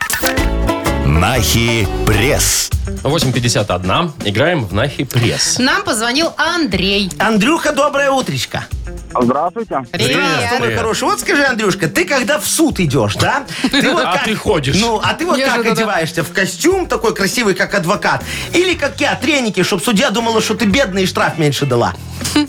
Нахи пресс. 8.51. Играем в Нахи Пресс. Нам позвонил Андрей. Андрюха, доброе утречко. Здравствуйте. Здравствуй, мой Привет. хороший. Вот скажи, Андрюшка, ты когда в суд идешь, да? Ты вот А ты ходишь. Ну, а ты вот как Неожиданно. одеваешься? В костюм такой красивый, как адвокат? Или как я, треники, чтобы судья думала, что ты бедный и штраф меньше дала? Я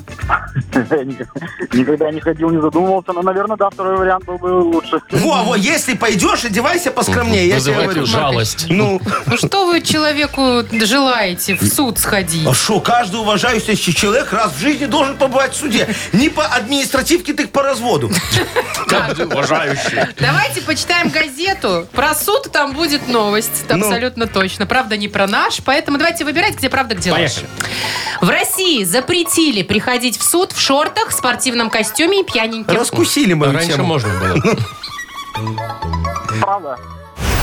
Никогда не ходил, не задумывался, но, наверное, да, второй вариант был бы лучше. Во, во, если пойдешь, одевайся поскромнее, я тебе Вызывает говорю. жалость. Ну, Ну что вы человеку желаете в суд сходить? а что, каждый уважающийся человек раз в жизни должен побывать в суде. Не по административке, так по разводу. Каждый уважающий. Давайте почитаем газету. Про суд там будет новость. Ну. Абсолютно точно. Правда, не про наш. Поэтому давайте выбирать, где правда, где ложь. Поехали. В России запретили приходить в суд в шортах, спортивном костюме и пьяненьким. Раскусили мою Раньше тему. можно было. Правда?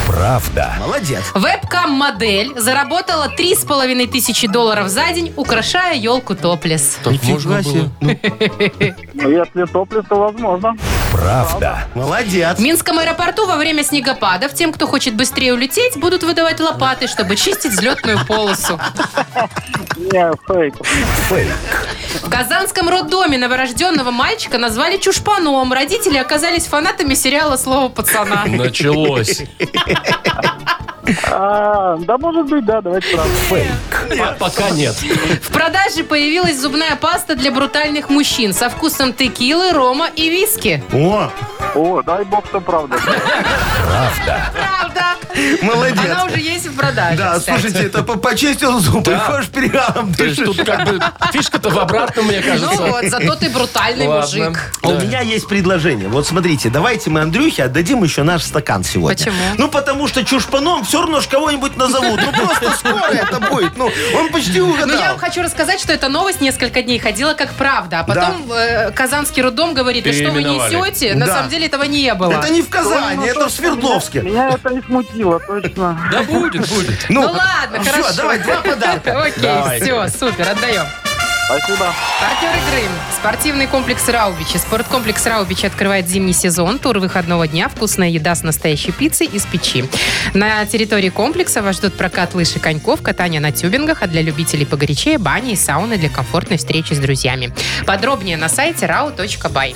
Правда. Молодец. Вебкам-модель заработала 3,5 тысячи долларов за день, украшая елку топлес. Так Нифига можно себе. было. Ну, Если топлес, то возможно. Правда. молодец. В Минском аэропорту во время снегопадов тем, кто хочет быстрее улететь, будут выдавать лопаты, чтобы чистить взлетную полосу. Не, фейк. Фейк. В Казанском роддоме новорожденного мальчика назвали чушпаном. Родители оказались фанатами сериала «Слово пацана». Началось. А, да, может быть, да, давайте правда. Фейк. А Пока нет. В продаже появилась зубная паста для брутальных мужчин со вкусом текилы, рома и виски. О, О, дай бог, что правда. Правда. Правда. Молодец. Она уже есть в продаже. Да, кстати. слушайте, это по- почистил зубы, Да. ходишь перегаром То есть дышишь. тут как бы фишка-то в обратном, мне Ну кажется. вот, зато ты брутальный Ладно. мужик. А У меня есть предложение. Вот смотрите, давайте мы Андрюхе отдадим еще наш стакан сегодня. Почему? Ну, потому что чушпаном все равно ж кого-нибудь назовут. Ну, просто скоро это будет. Ну, он почти Ну, я угадал. вам хочу рассказать, что эта новость несколько дней ходила как правда. А потом э, Казанский роддом говорит, да что вы Переименовали. несете? На Да. самом деле этого не было. Это не в Казани, Ну, это в Свердловске. Меня, меня это не смутило, точно. Да будет, будет. Ну ладно, всё, хорошо. давай, два подарка. Окей, все, супер, отдаем. Спасибо. Партнер игры. Спортивный комплекс Раубичи. Спорткомплекс Раубичи открывает зимний сезон. Тур выходного дня. Вкусная еда с настоящей пиццей из печи. На территории комплекса вас ждут прокат лыж и коньков, катание на тюбингах, а для любителей погорячее бани и сауны для комфортной встречи с друзьями. Подробнее на сайте rau.by.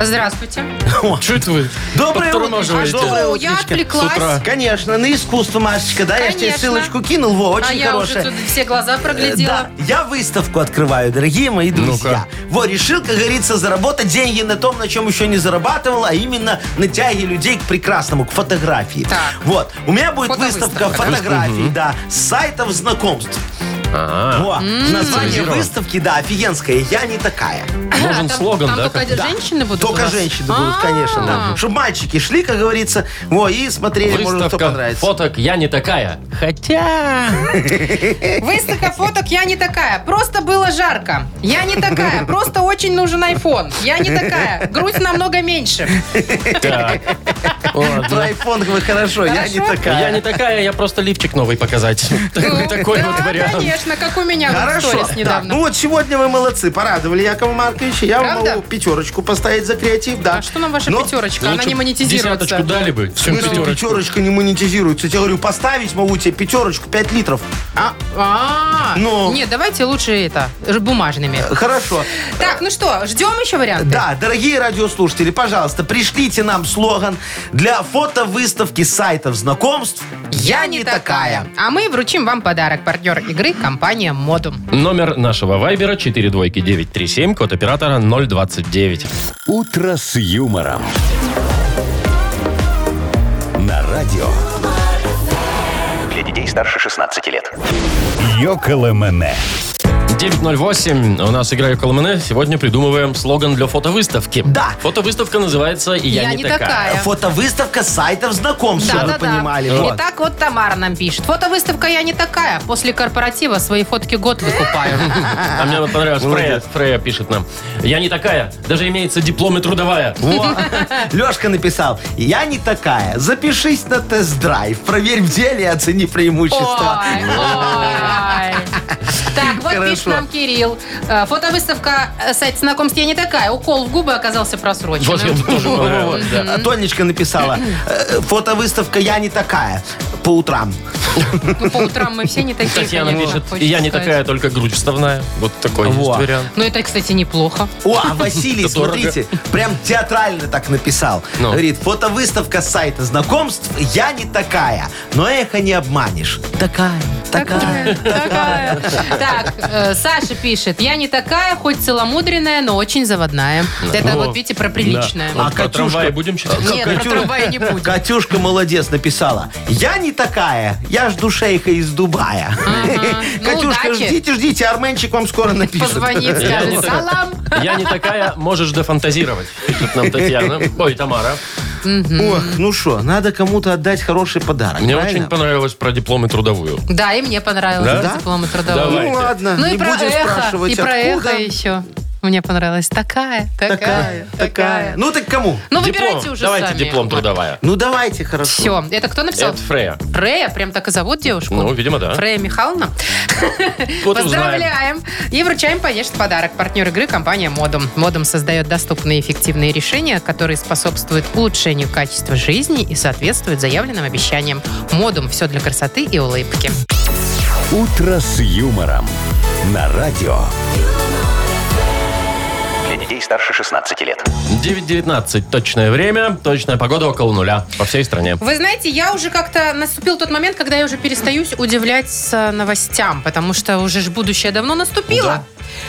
Здравствуйте. Что это вы? Доброе утро. Подтормаживаете? Доброе О, я утречко. С утра. отвлеклась. Конечно, на искусство, Машечка, да? Я же тебе Конечно. ссылочку кинул, во, очень А я хорошая. уже тут все глаза проглядела. Да, я выставку открываю, дорогие мои друзья. Вот, решил, как говорится, заработать деньги на том, на чем еще не зарабатывал, а именно на тяге людей к прекрасному, к фотографии. Так. Вот, у меня будет выставка фотографий, да, с сайтов знакомств. А, Во, название выставки, да, офигенская, я не такая. Нужен А, слоган, там да? только как- женщины будут у Только вас? женщины будут, конечно, да. А. Чтобы мальчики шли, как говорится, во, и смотрели, может, кто Выставка понравится. фоток «Я не такая». Хотя... Выставка фоток «Я не такая». Просто было жарко. Я не такая. Просто очень нужен iPhone. Я не такая. Грудь намного меньше. Так. Про Ладно. айфон вы хорошо, я не Хорошо? такая. Я не такая, я просто лифчик новый показать. Ну, Такой да, вот вариант. Конечно, как у меня вот в Хорошо. сторис Так, недавно. ну вот сегодня вы молодцы, порадовали Якова Марковича. Я вам Правда? могу пятерочку поставить за креатив, да. А что нам ваша Но- пятерочка? Она Лучше не монетизируется. Десяточку дали бы, В чем смысле, пятерочку. пятерочка не монетизируется? Я тебе говорю, поставить могу тебе пятерочку, 5 литров. А, а, Ну. Нет, давайте лучше это, бумажными. Хорошо. Так, ну что, ждем еще варианты? Да, дорогие радиослушатели, пожалуйста, пришлите нам слоган для фотовыставки сайтов знакомств Я не такая. А мы вручим вам подарок. Партнер игры компания Модум. Номер нашего вайбера 42937, код оператора 029. «Утро с юмором». На радио Для детей старше 16 лет. «Йоколэмэне». 908. У нас игра Коломане. Сегодня придумываем слоган для фотовыставки. Да. Фотовыставка называется «Я, не, такая». Фотовыставка сайтов знакомств, чтобы вы понимали. Вот. Итак, вот Тамара нам пишет. Фотовыставка «Я не такая». После корпоратива свои фотки год выкупаю. А мне вот понравилось, Фрея. Фрея пишет нам. «Я не такая. Даже имеется диплом и трудовая». Лешка написал, я не такая, запишись на тест-драйв, проверь в деле и оцени преимущества. Ой, ой. Так, вот Хорошо. Пишет нам Кирилл. Э, Фотовыставка э, сайт знакомств «Я не такая». Укол в губы оказался Вот просроченным. это тоже понравилось, да. А Тонечка написала, э, фотовыставка я не такая, по утрам. Ну, по утрам мы все не такие, Татьяна конечно, пишет, хочется «И я не такая, только грудь вставная». Вот такой есть вариант. Ну, это, кстати, неплохо. О, а Василий, смотрите, прям театрально так написал. Ну. Говорит, фотовыставка с сайта знакомств «Я не такая, но эхо не обманешь». Такая, такая. Такая. Так, э, Саша пишет. Я не такая, хоть целомудренная, но очень заводная. Это О, вот, видите, про приличное. Да. А Про Катюшка- трамваи будем читать? Нет, про Катю- трамваи не будем. Катюшка молодец написала. Я не такая. Я жду шейха из Дубая. Ну, Катюшка, удачи. ждите, ждите, Арменчик вам скоро напишет. Позвонит, Я не скажет салам. Я не такая, можешь дофантазировать, пишет нам Татьяна. Ой, Тамара. Ох, ну что, надо кому-то отдать хороший подарок. Мне правильно? очень понравилось про диплом и трудовую. Да, и мне понравилось Да? да? диплом и трудовой. Давай. Ну ладно, Ну не и про будем эхо, спрашивать, и про откуда. эхо еще. Мне понравилось. Такая, такая, Такая, такая. Ну так кому? Ну, Диплом. выбирайте уже Давайте сами. диплом трудовая. Ну давайте, хорошо. Все. Это кто написал? Это Фрея. Фрея, прям так и зовут девушку? Ну, видимо, да. Фрея Михайловна. Вот. Поздравляем. И вручаем, конечно, подарок. Партнер игры компания Модум. Модум создает доступные и эффективные решения, которые способствуют улучшению качества жизни и соответствуют заявленным обещаниям. Модум. Все для красоты и улыбки. «Утро с юмором» на радио. Детей старше 16 лет. 9.19 точное время, точная погода около нуля по всей стране. Вы знаете, я уже как-то наступил тот момент, когда я уже перестаюсь удивлять с новостям, потому что уже ж будущее давно наступило. Да.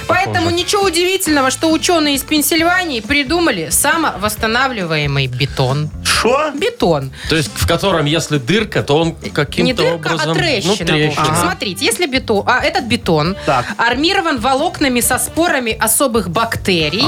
Поэтому Похоже. ничего удивительного, что ученые из Пенсильвании придумали самовосстанавливаемый бетон. Шо? Бетон. То есть в котором, если дырка, то он каким-то Не дырка, образом... а трещина. Ну, трещина. Вовчик. Смотрите, если бетон, а этот бетон Так. армирован волокнами со спорами особых бактерий,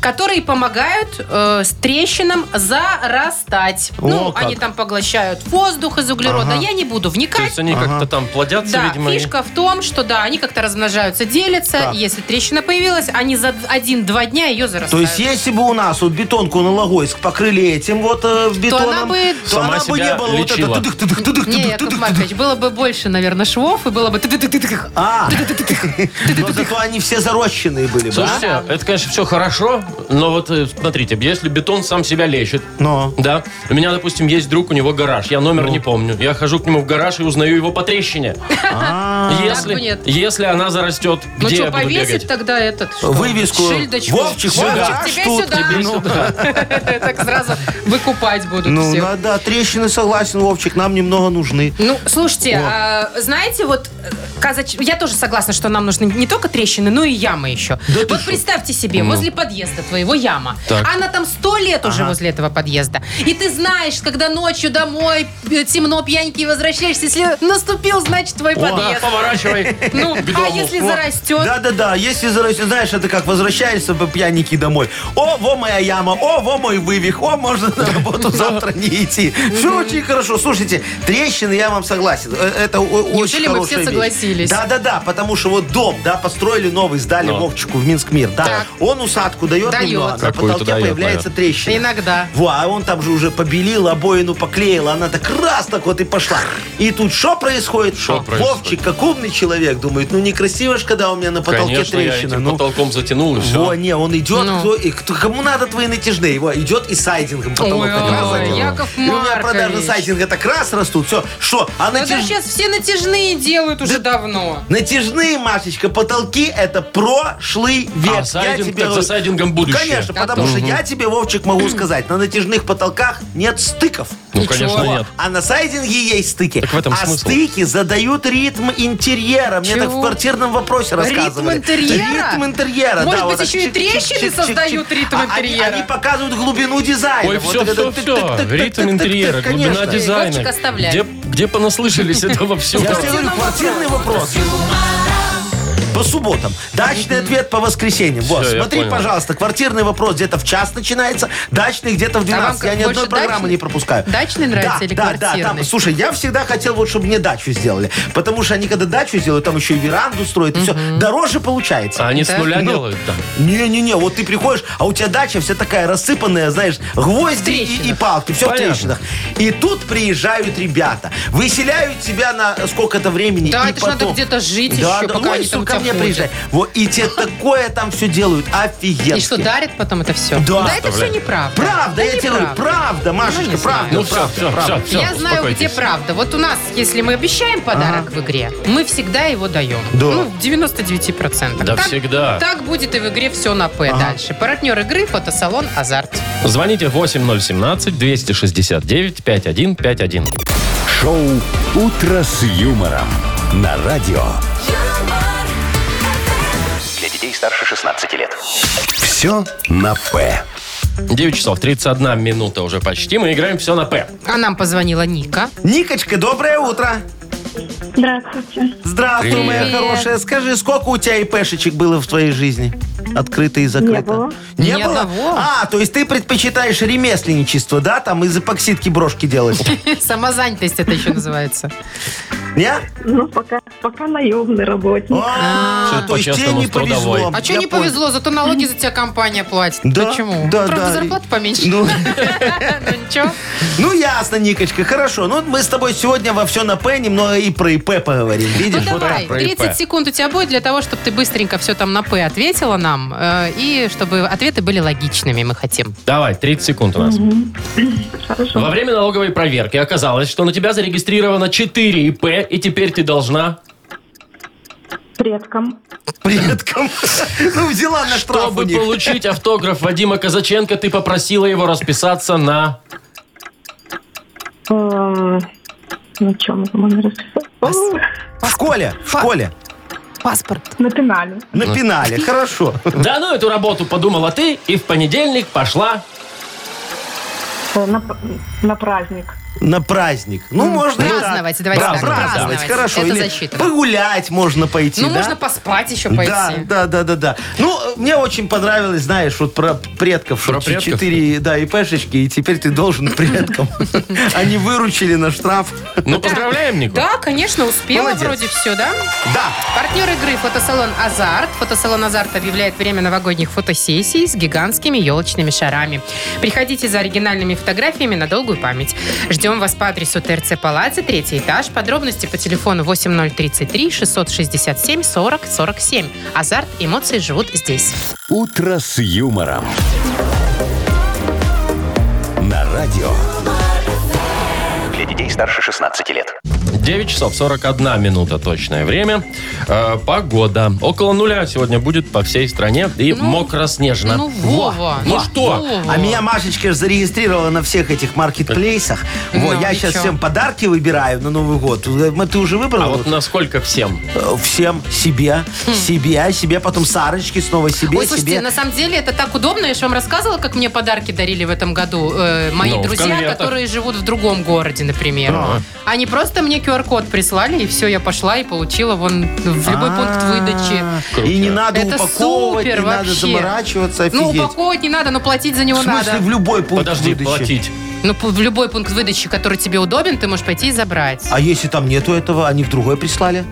которые помогают э, с трещинам зарастать. О, ну, как. они там поглощают воздух из углерода. Я не буду То вникать. есть они как-то там плодятся, Да, видимо. и- фишка в том, что да, они как-то размножаются, делятся. Так. Если трещина появилась, они за один-два дня ее То зарастают. есть, если бы у нас вот бетонку на Логойск покрыли этим вот э, бетоном, она бы- то Сама она бы себя не было вот лечила. это тыдых-тыдых-тыдых, Не, Яков. Маркович, было бы больше, наверное, швов, и было бы... А, но зато они все зарощенные были бы, Слушайте, это, конечно, все хорошо, но вот э, смотрите, если бетон сам себя лечит, Но. да, у меня, допустим, есть друг, у него гараж, я номер не помню, я хожу к нему в гараж и узнаю его по трещине. Бы Если, нет. если она зарастет, Ну где что, я буду повесить бегать? тогда этот... что? Вывеску. Шильдочку. Вовчик, Вовчик, Вовчик, тебе сюда. тебе Ну, сюда. Так сразу выкупать будут Ну, всех. да, да, трещины, согласен, Вовчик, нам немного нужны. Ну, слушайте, а, знаете, вот э, казач- я тоже согласна, что нам нужны не только трещины, но и ямы еще. вот представьте себе, возле подъезда твоего яма. Так. Она там сто лет уже возле этого подъезда. И ты знаешь, когда ночью домой э, темно, пьяненький возвращаешься, если наступил, значит, твой Да, подъезд. поворачивай Ну, а если зарастет? Да-да-да, если зарастет, знаешь, это как возвращаешься по пьяненький домой. О, во моя яма, о, во мой вывих, о, можно на работу завтра не идти. Все очень хорошо. Слушайте, трещины, я вам согласен. Э, Это о- очень Неужели мы все хорошая вещь. согласились? Да-да-да, потому что вот дом, да, построили новый, сдали. Вовчику в Минск мир, да. Он усадку дает, Дает. немного, на Какую-то потолке дает, появляется трещина. Иногда. Во, а он там же уже побелил, обоину поклеил, она так раз так вот и пошла. И тут что происходит? Шо происходит? Вовчик, как умный человек, думает, ну некрасиво ж, когда у меня на потолке Конечно, я трещина. этим ну, потолком затянул, и во, все. не, он идет, Ну. кто, и кто- кому надо твои натяжные? Его идет и сайдингом потолок Ой, раз ой, заделал. Яков И у меня продажи сайдинга так раз растут, все, что? А да натяж- сейчас все натяжные делают уже давно. Натяжные, Машечка, потолки это прошлый век. А Я тебе говорю- сайдингом будущее. Конечно, А потому то. что я тебе, Вовчик, могу сказать, на натяжных потолках нет стыков. Ну, конечно, нет. А на сайдинге есть стыки. Так в этом а смысл. стыки задают ритм интерьера. Мне так в Чего? квартирном вопросе Ритм рассказывали. интерьера? Ритм интерьера, Может да, быть, вот еще и трещины создают ритм А они- интерьера? Они показывают глубину дизайна. Ой, все, все, все. Ритм интерьера, глубина дизайна. Вовчик, оставляй. Где, где понаслышались этого всего? Я тебе говорю, квартирный вопрос. По субботам. Дачный ответ по воскресеньям. Вот, Всё, я смотри, понял. пожалуйста, квартирный вопрос где-то в час начинается, дачный где-то в 12. А как я ни одной программы дачный? не пропускаю. Дачный нравится да, или да, да, квартирный? там, слушай, я всегда хотел, вот, чтобы мне дачу сделали. Потому что они, когда дачу сделают, там еще и веранду строят, и все. Дороже получается. А они с нуля Ну, делают там? Не-не-не, вот ты приходишь, а у тебя дача вся такая рассыпанная, знаешь, гвозди и, и палки, все Понятно. в трещинах. И тут приезжают ребята, выселяют тебя на сколько-то времени. Да, и это ж надо потом- где-то жить да, еще, да, пока ой, они там сука, у тебя мне приезжай. Вот, и тебе такое там все делают, офигенно. И что, дарят потом это все? Да. это все неправда. Правда, я тебе говорю, правда, Машечка, правда. Ну все, правда, все, правда. все, все. Я знаю, где правда. Вот у нас, если мы обещаем подарок в игре, мы всегда его даем. Да. Ну, в 99%. Да так, всегда. Так будет и в игре все на П дальше. Партнер игры фотосалон «Азарт». Звоните 8017-269-5151. Шоу «Утро с юмором» на радио. Детей старше 16 лет. Все на «П». 9 часов 31 минута уже почти. Мы играем все на П. А нам позвонила Ника. Никочка, доброе утро. Здравствуйте. Здравствуй, Привет. моя хорошая. Скажи, сколько у тебя ИПшечек было в твоей жизни? Открыто и закрыто? Не было. Не Ни было? одного. А, то есть ты предпочитаешь ремесленничество, да? Там из эпоксидки брошки делать? Самозанятость это еще называется. Не? Ну, пока, пока наемный работник. А, Всё то есть тебе не повезло. А что не повезло? Зато налоги за тебя компания платит. Да, Почему? да, Правда, да. зарплата поменьше. Ну, Ну ничего. ну, ясно, Никочка, хорошо. Ну, мы с тобой сегодня во все на П немного и про ИП поговорим. Ну Видишь? давай, про ИП. 30 секунд у тебя будет для того, чтобы ты быстренько все там на П ответила нам. э, И чтобы ответы были логичными, мы хотим. Давай, 30 секунд у нас. Хорошо. Во время налоговой проверки оказалось, что на тебя зарегистрировано 4 ИП, и теперь ты должна... Предкам. Предкам. Ну, взяла на штраф Чтобы получить автограф Вадима Казаченко, ты попросила его расписаться на... На чем это можно расписать? О, В школе, в школе. Паспорт. На пенале. На пенале, хорошо. Да ну эту работу подумала ты, и в понедельник пошла... Э, На, на праздник. На праздник. Ну, можно и так. Праздновать, давайте Да, так, праздновать, праздновать. хорошо. Это Или засчитано. погулять можно пойти, Ну, да? можно поспать еще пойти. Да, да, да, да, да. Ну, мне очень понравилось, знаешь, вот про предков. Про что предков? Четыре, да, ИПшечки, и теперь ты должен предкам. Они выручили на штраф. Ну, поздравляем, Нику. Да, конечно, успела Молодец. вроде все, да? Да. Партнер игры фотосалон «Азарт». Фотосалон «Азарт» объявляет время новогодних фотосессий с гигантскими елочными шарами. Приходите за оригинальными фотографиями на долгую память. Ждем вас по адресу ТРЦ Палаци, третий этаж. Подробности по телефону 8033 667 40 47. «Азарт» эмоции живут здесь. «Утро с юмором». На радио. Для детей старше 16 лет. 9 часов 41 минута точное время. Э, погода. Около нуля сегодня будет по всей стране и мокро-снежно. Ну, Вова. Ну что? Вова. А меня Машечка ж зарегистрировала на всех этих маркетплейсах. Вот, Ну, я и сейчас чё? всем подарки выбираю на Новый год. Э, Ты уже выбрала? А вот насколько всем? Э, Всем себе, себе, себе, потом Сарочке, снова себе, Хм. Ой, слушайте, себе. на самом деле это так удобно. Я же вам рассказывала, как мне подарки дарили в этом году э, мои Ну, в друзья, конвертах. которые живут в другом городе, например. Ага. Они просто мне QR-код прислали, и все, я пошла и получила вон в любой пункт выдачи. А, И не надо Это упаковывать, супер не надо вообще. заморачиваться, Ну, офигеть. упаковывать не надо, но платить за него В смысле, надо. в любой пункт Подожди, выдачи? платить. Ну, п- в любой пункт выдачи, который тебе удобен, ты можешь пойти и забрать. А если там нету этого, они в другой прислали?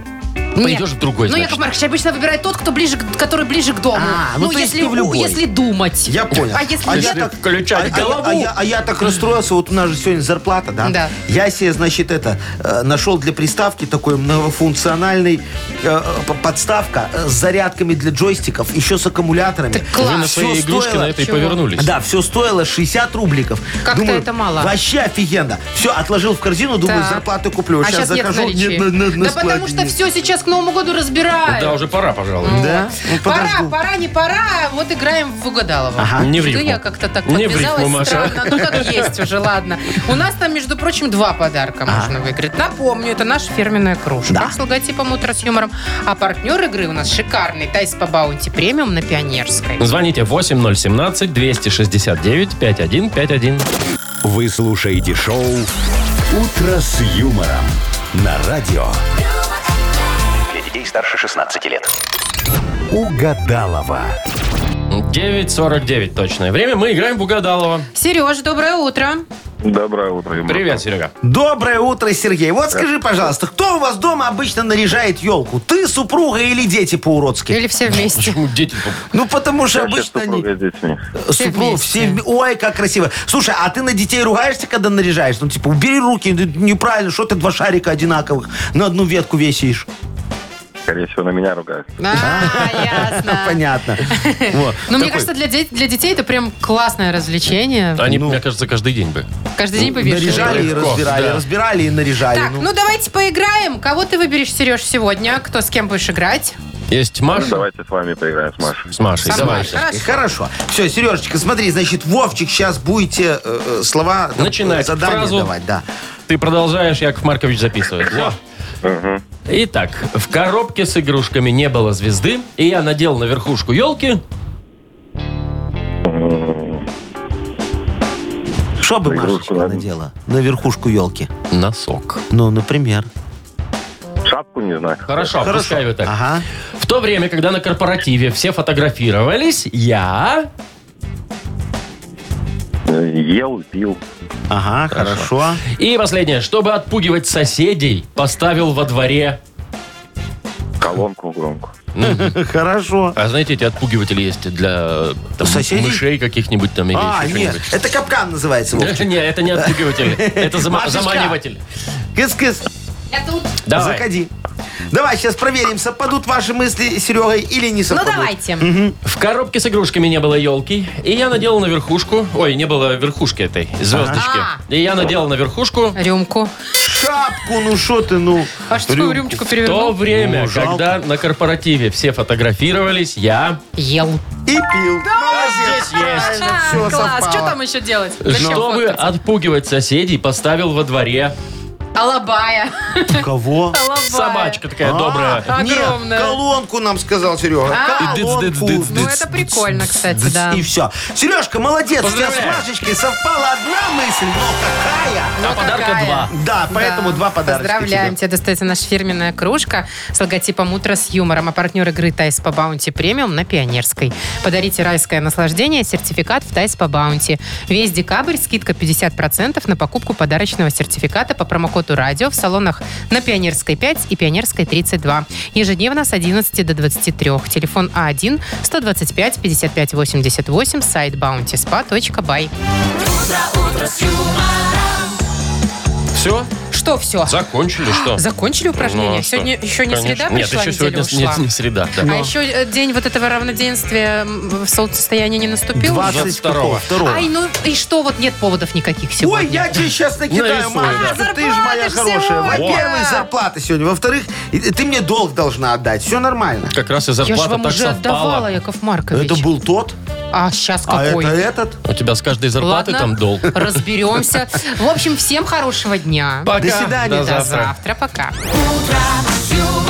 Нет. Пойдешь в другой, Ну, значит. Яков Маркович обычно выбирает тот, кто ближе, к- который ближе к дому. А, ну, то есть если, ты в любой. если думать. Я понял. А если а нет? я так, включать а- а- голову. А, я, а я так расстроился, вот у нас же сегодня зарплата, да? Да. Я себе, значит, это, э, нашел для приставки такой многофункциональный э, п- подставка э, с зарядками для джойстиков, еще с аккумуляторами. Так класс. Вы на Всё свои игрушки стоило. на это и Чего? повернулись. Да, все стоило 60 рубликов. Как-то Думаю, это мало. Вообще офигенно. Все, отложил в корзину, думаю, Так. зарплату куплю. А сейчас, сейчас нет закажу. наличия. на- на- на да потому складе что нет. все сейчас к Новому году разбирают. Да, уже пора, пожалуй. Да? Ну, Пора, подожду. пора, не пора. Вот играем в Угадалова. Ага. Не в рифму. я как-то так Не в подвязалась рифму, Маша. странно. Ну, как есть уже, ладно. У нас там, между прочим, два подарка можно выиграть. Напомню, это наша фирменная кружка Да. с логотипом «Утро с юмором». А партнер игры у нас шикарный Тайс по Баунти премиум на Пионерской. Звоните 8017-269-5151. Вы слушаете шоу «Утро с юмором» на радио. Детей старше 16 лет. Угадалова. 9.49 точное время. Мы играем в Угадалова. Сереж, доброе утро. Доброе утро, Юмор. Привет, Серега. Доброе утро, Сергей. Вот скажи, пожалуйста, кто у вас дома обычно наряжает елку? Ты, супруга или дети по-уродски? Или все вместе? Почему дети... Ну, потому что обычно они... супруга с детьми. Все Супруг, вместе. все вме- Ой, как красиво. Слушай, а ты на детей ругаешься, когда наряжаешь? Ну, типа, убери руки, ну, неправильно, что ты два шарика одинаковых на одну ветку весишь? Скорее всего, на меня ругают. А, ясно. Понятно. Вот. Ну, мне Такой, кажется, для, де- для детей это прям классное развлечение. Они, Ну. мне кажется, каждый день бы. Каждый день повешивают. Наряжали и Легко, разбирали, да. разбирали и наряжали. Так, ну. ну давайте поиграем. Кого ты выберешь, Сереж, сегодня? Кто с кем будешь играть? Есть Маша Давайте с вами поиграем с Машей. с Машей. Со Давай. мной. Хорошо. Хорошо. Все, Сережечка, смотри, значит, Вовчик, сейчас будете э, э, слова, там, Начинать задания фразу. давать, да. Ты продолжаешь, Яков Маркович записывает. Во. Итак, в коробке с игрушками не было звезды, и я надел на верхушку елки. что бы На игрушку Машечка надо. надела на верхушку елки? Носок. Ну, например. Шапку не знаю. Хорошо, пускай вы так. Ага. В то время, когда на корпоративе все фотографировались, я... Ел, пил. Ага, хорошо. И последнее, чтобы отпугивать соседей, поставил во дворе... Колонку громко. Хорошо. А знаете, эти отпугиватели есть для там, Соседей? мышей каких-нибудь там или А, еще нет, что-нибудь. это капкан называется. Вовчик. Не, это не отпугиватель, это зама- Машечка. заманиватель. Кыс-кыс, Я тут. Давай. заходи. Давай, сейчас проверим, совпадут ваши мысли с Серегой или не Ну, совпадут. давайте. В коробке с игрушками не было елки, и я надел на верхушку... Ой, не было верхушки этой, звездочки. А. И я надел на верхушку Рюмку. Шапку, ну что ты, ну. А что Рюмку. рюмочку в то перевернул? время, Ну, жалко. когда на корпоративе все фотографировались, я... Ел. И пил. Молодец. Здесь есть. А, всё класс. совпало. Что там еще делать? Зачем Чтобы фоткаться? отпугивать соседей, поставил во дворе Алабая. Кого? Алабая. собачка такая добрая. А, нет, Огромная. колонку нам сказал Серега. А. Колонку. Ну, это прикольно, кстати, да. И все. Сережка, молодец. У тебя с. Машечкой совпала одна мысль, но какая? А Ну, подарка какая? два. Да, поэтому Да. два подарка. Поздравляем, тебе достается наша фирменная кружка с логотипом «Утро с юмором», а партнер игры «Тайс по баунти премиум» на Пионерской. Подарите райское наслаждение, сертификат в «Тайс по баунти». Весь декабрь скидка 50% на покупку подарочного сертификата по промокоду «Радио» в салонах на Пионерской 5 и Пионерской 32. Ежедневно с 11 до 23. Телефон А А1-125-55-88, сайт bountyspa.by. Все? Что все? Закончили, что? Закончили упражнения? Ну, а что? Сегодня еще не Конечно. среда Нет, пришла, еще неделя сегодня ушла. не, не среда. Да. А еще день вот этого равноденствия в солнцестоянии не наступил? 20 22-го. какого? Второго. Ай, ну и что, вот нет поводов никаких Ой, сегодня. я тебе сейчас накидаю, Нарисуй, Машечка, да. ты же моя Зарплата хорошая. сегодня. Во-первых, зарплата сегодня. Во-вторых, ты мне долг должна отдать. Все нормально. Как раз и я же зарплата вам так уже отдавала, совпала. Яков Маркович. Это был тот, А сейчас а какой? это этот. У тебя с каждой зарплаты Ладно, там долг. разберемся. В общем, всем хорошего дня. Пока. До свидания. До До завтра. завтра, пока. Утро с юмором.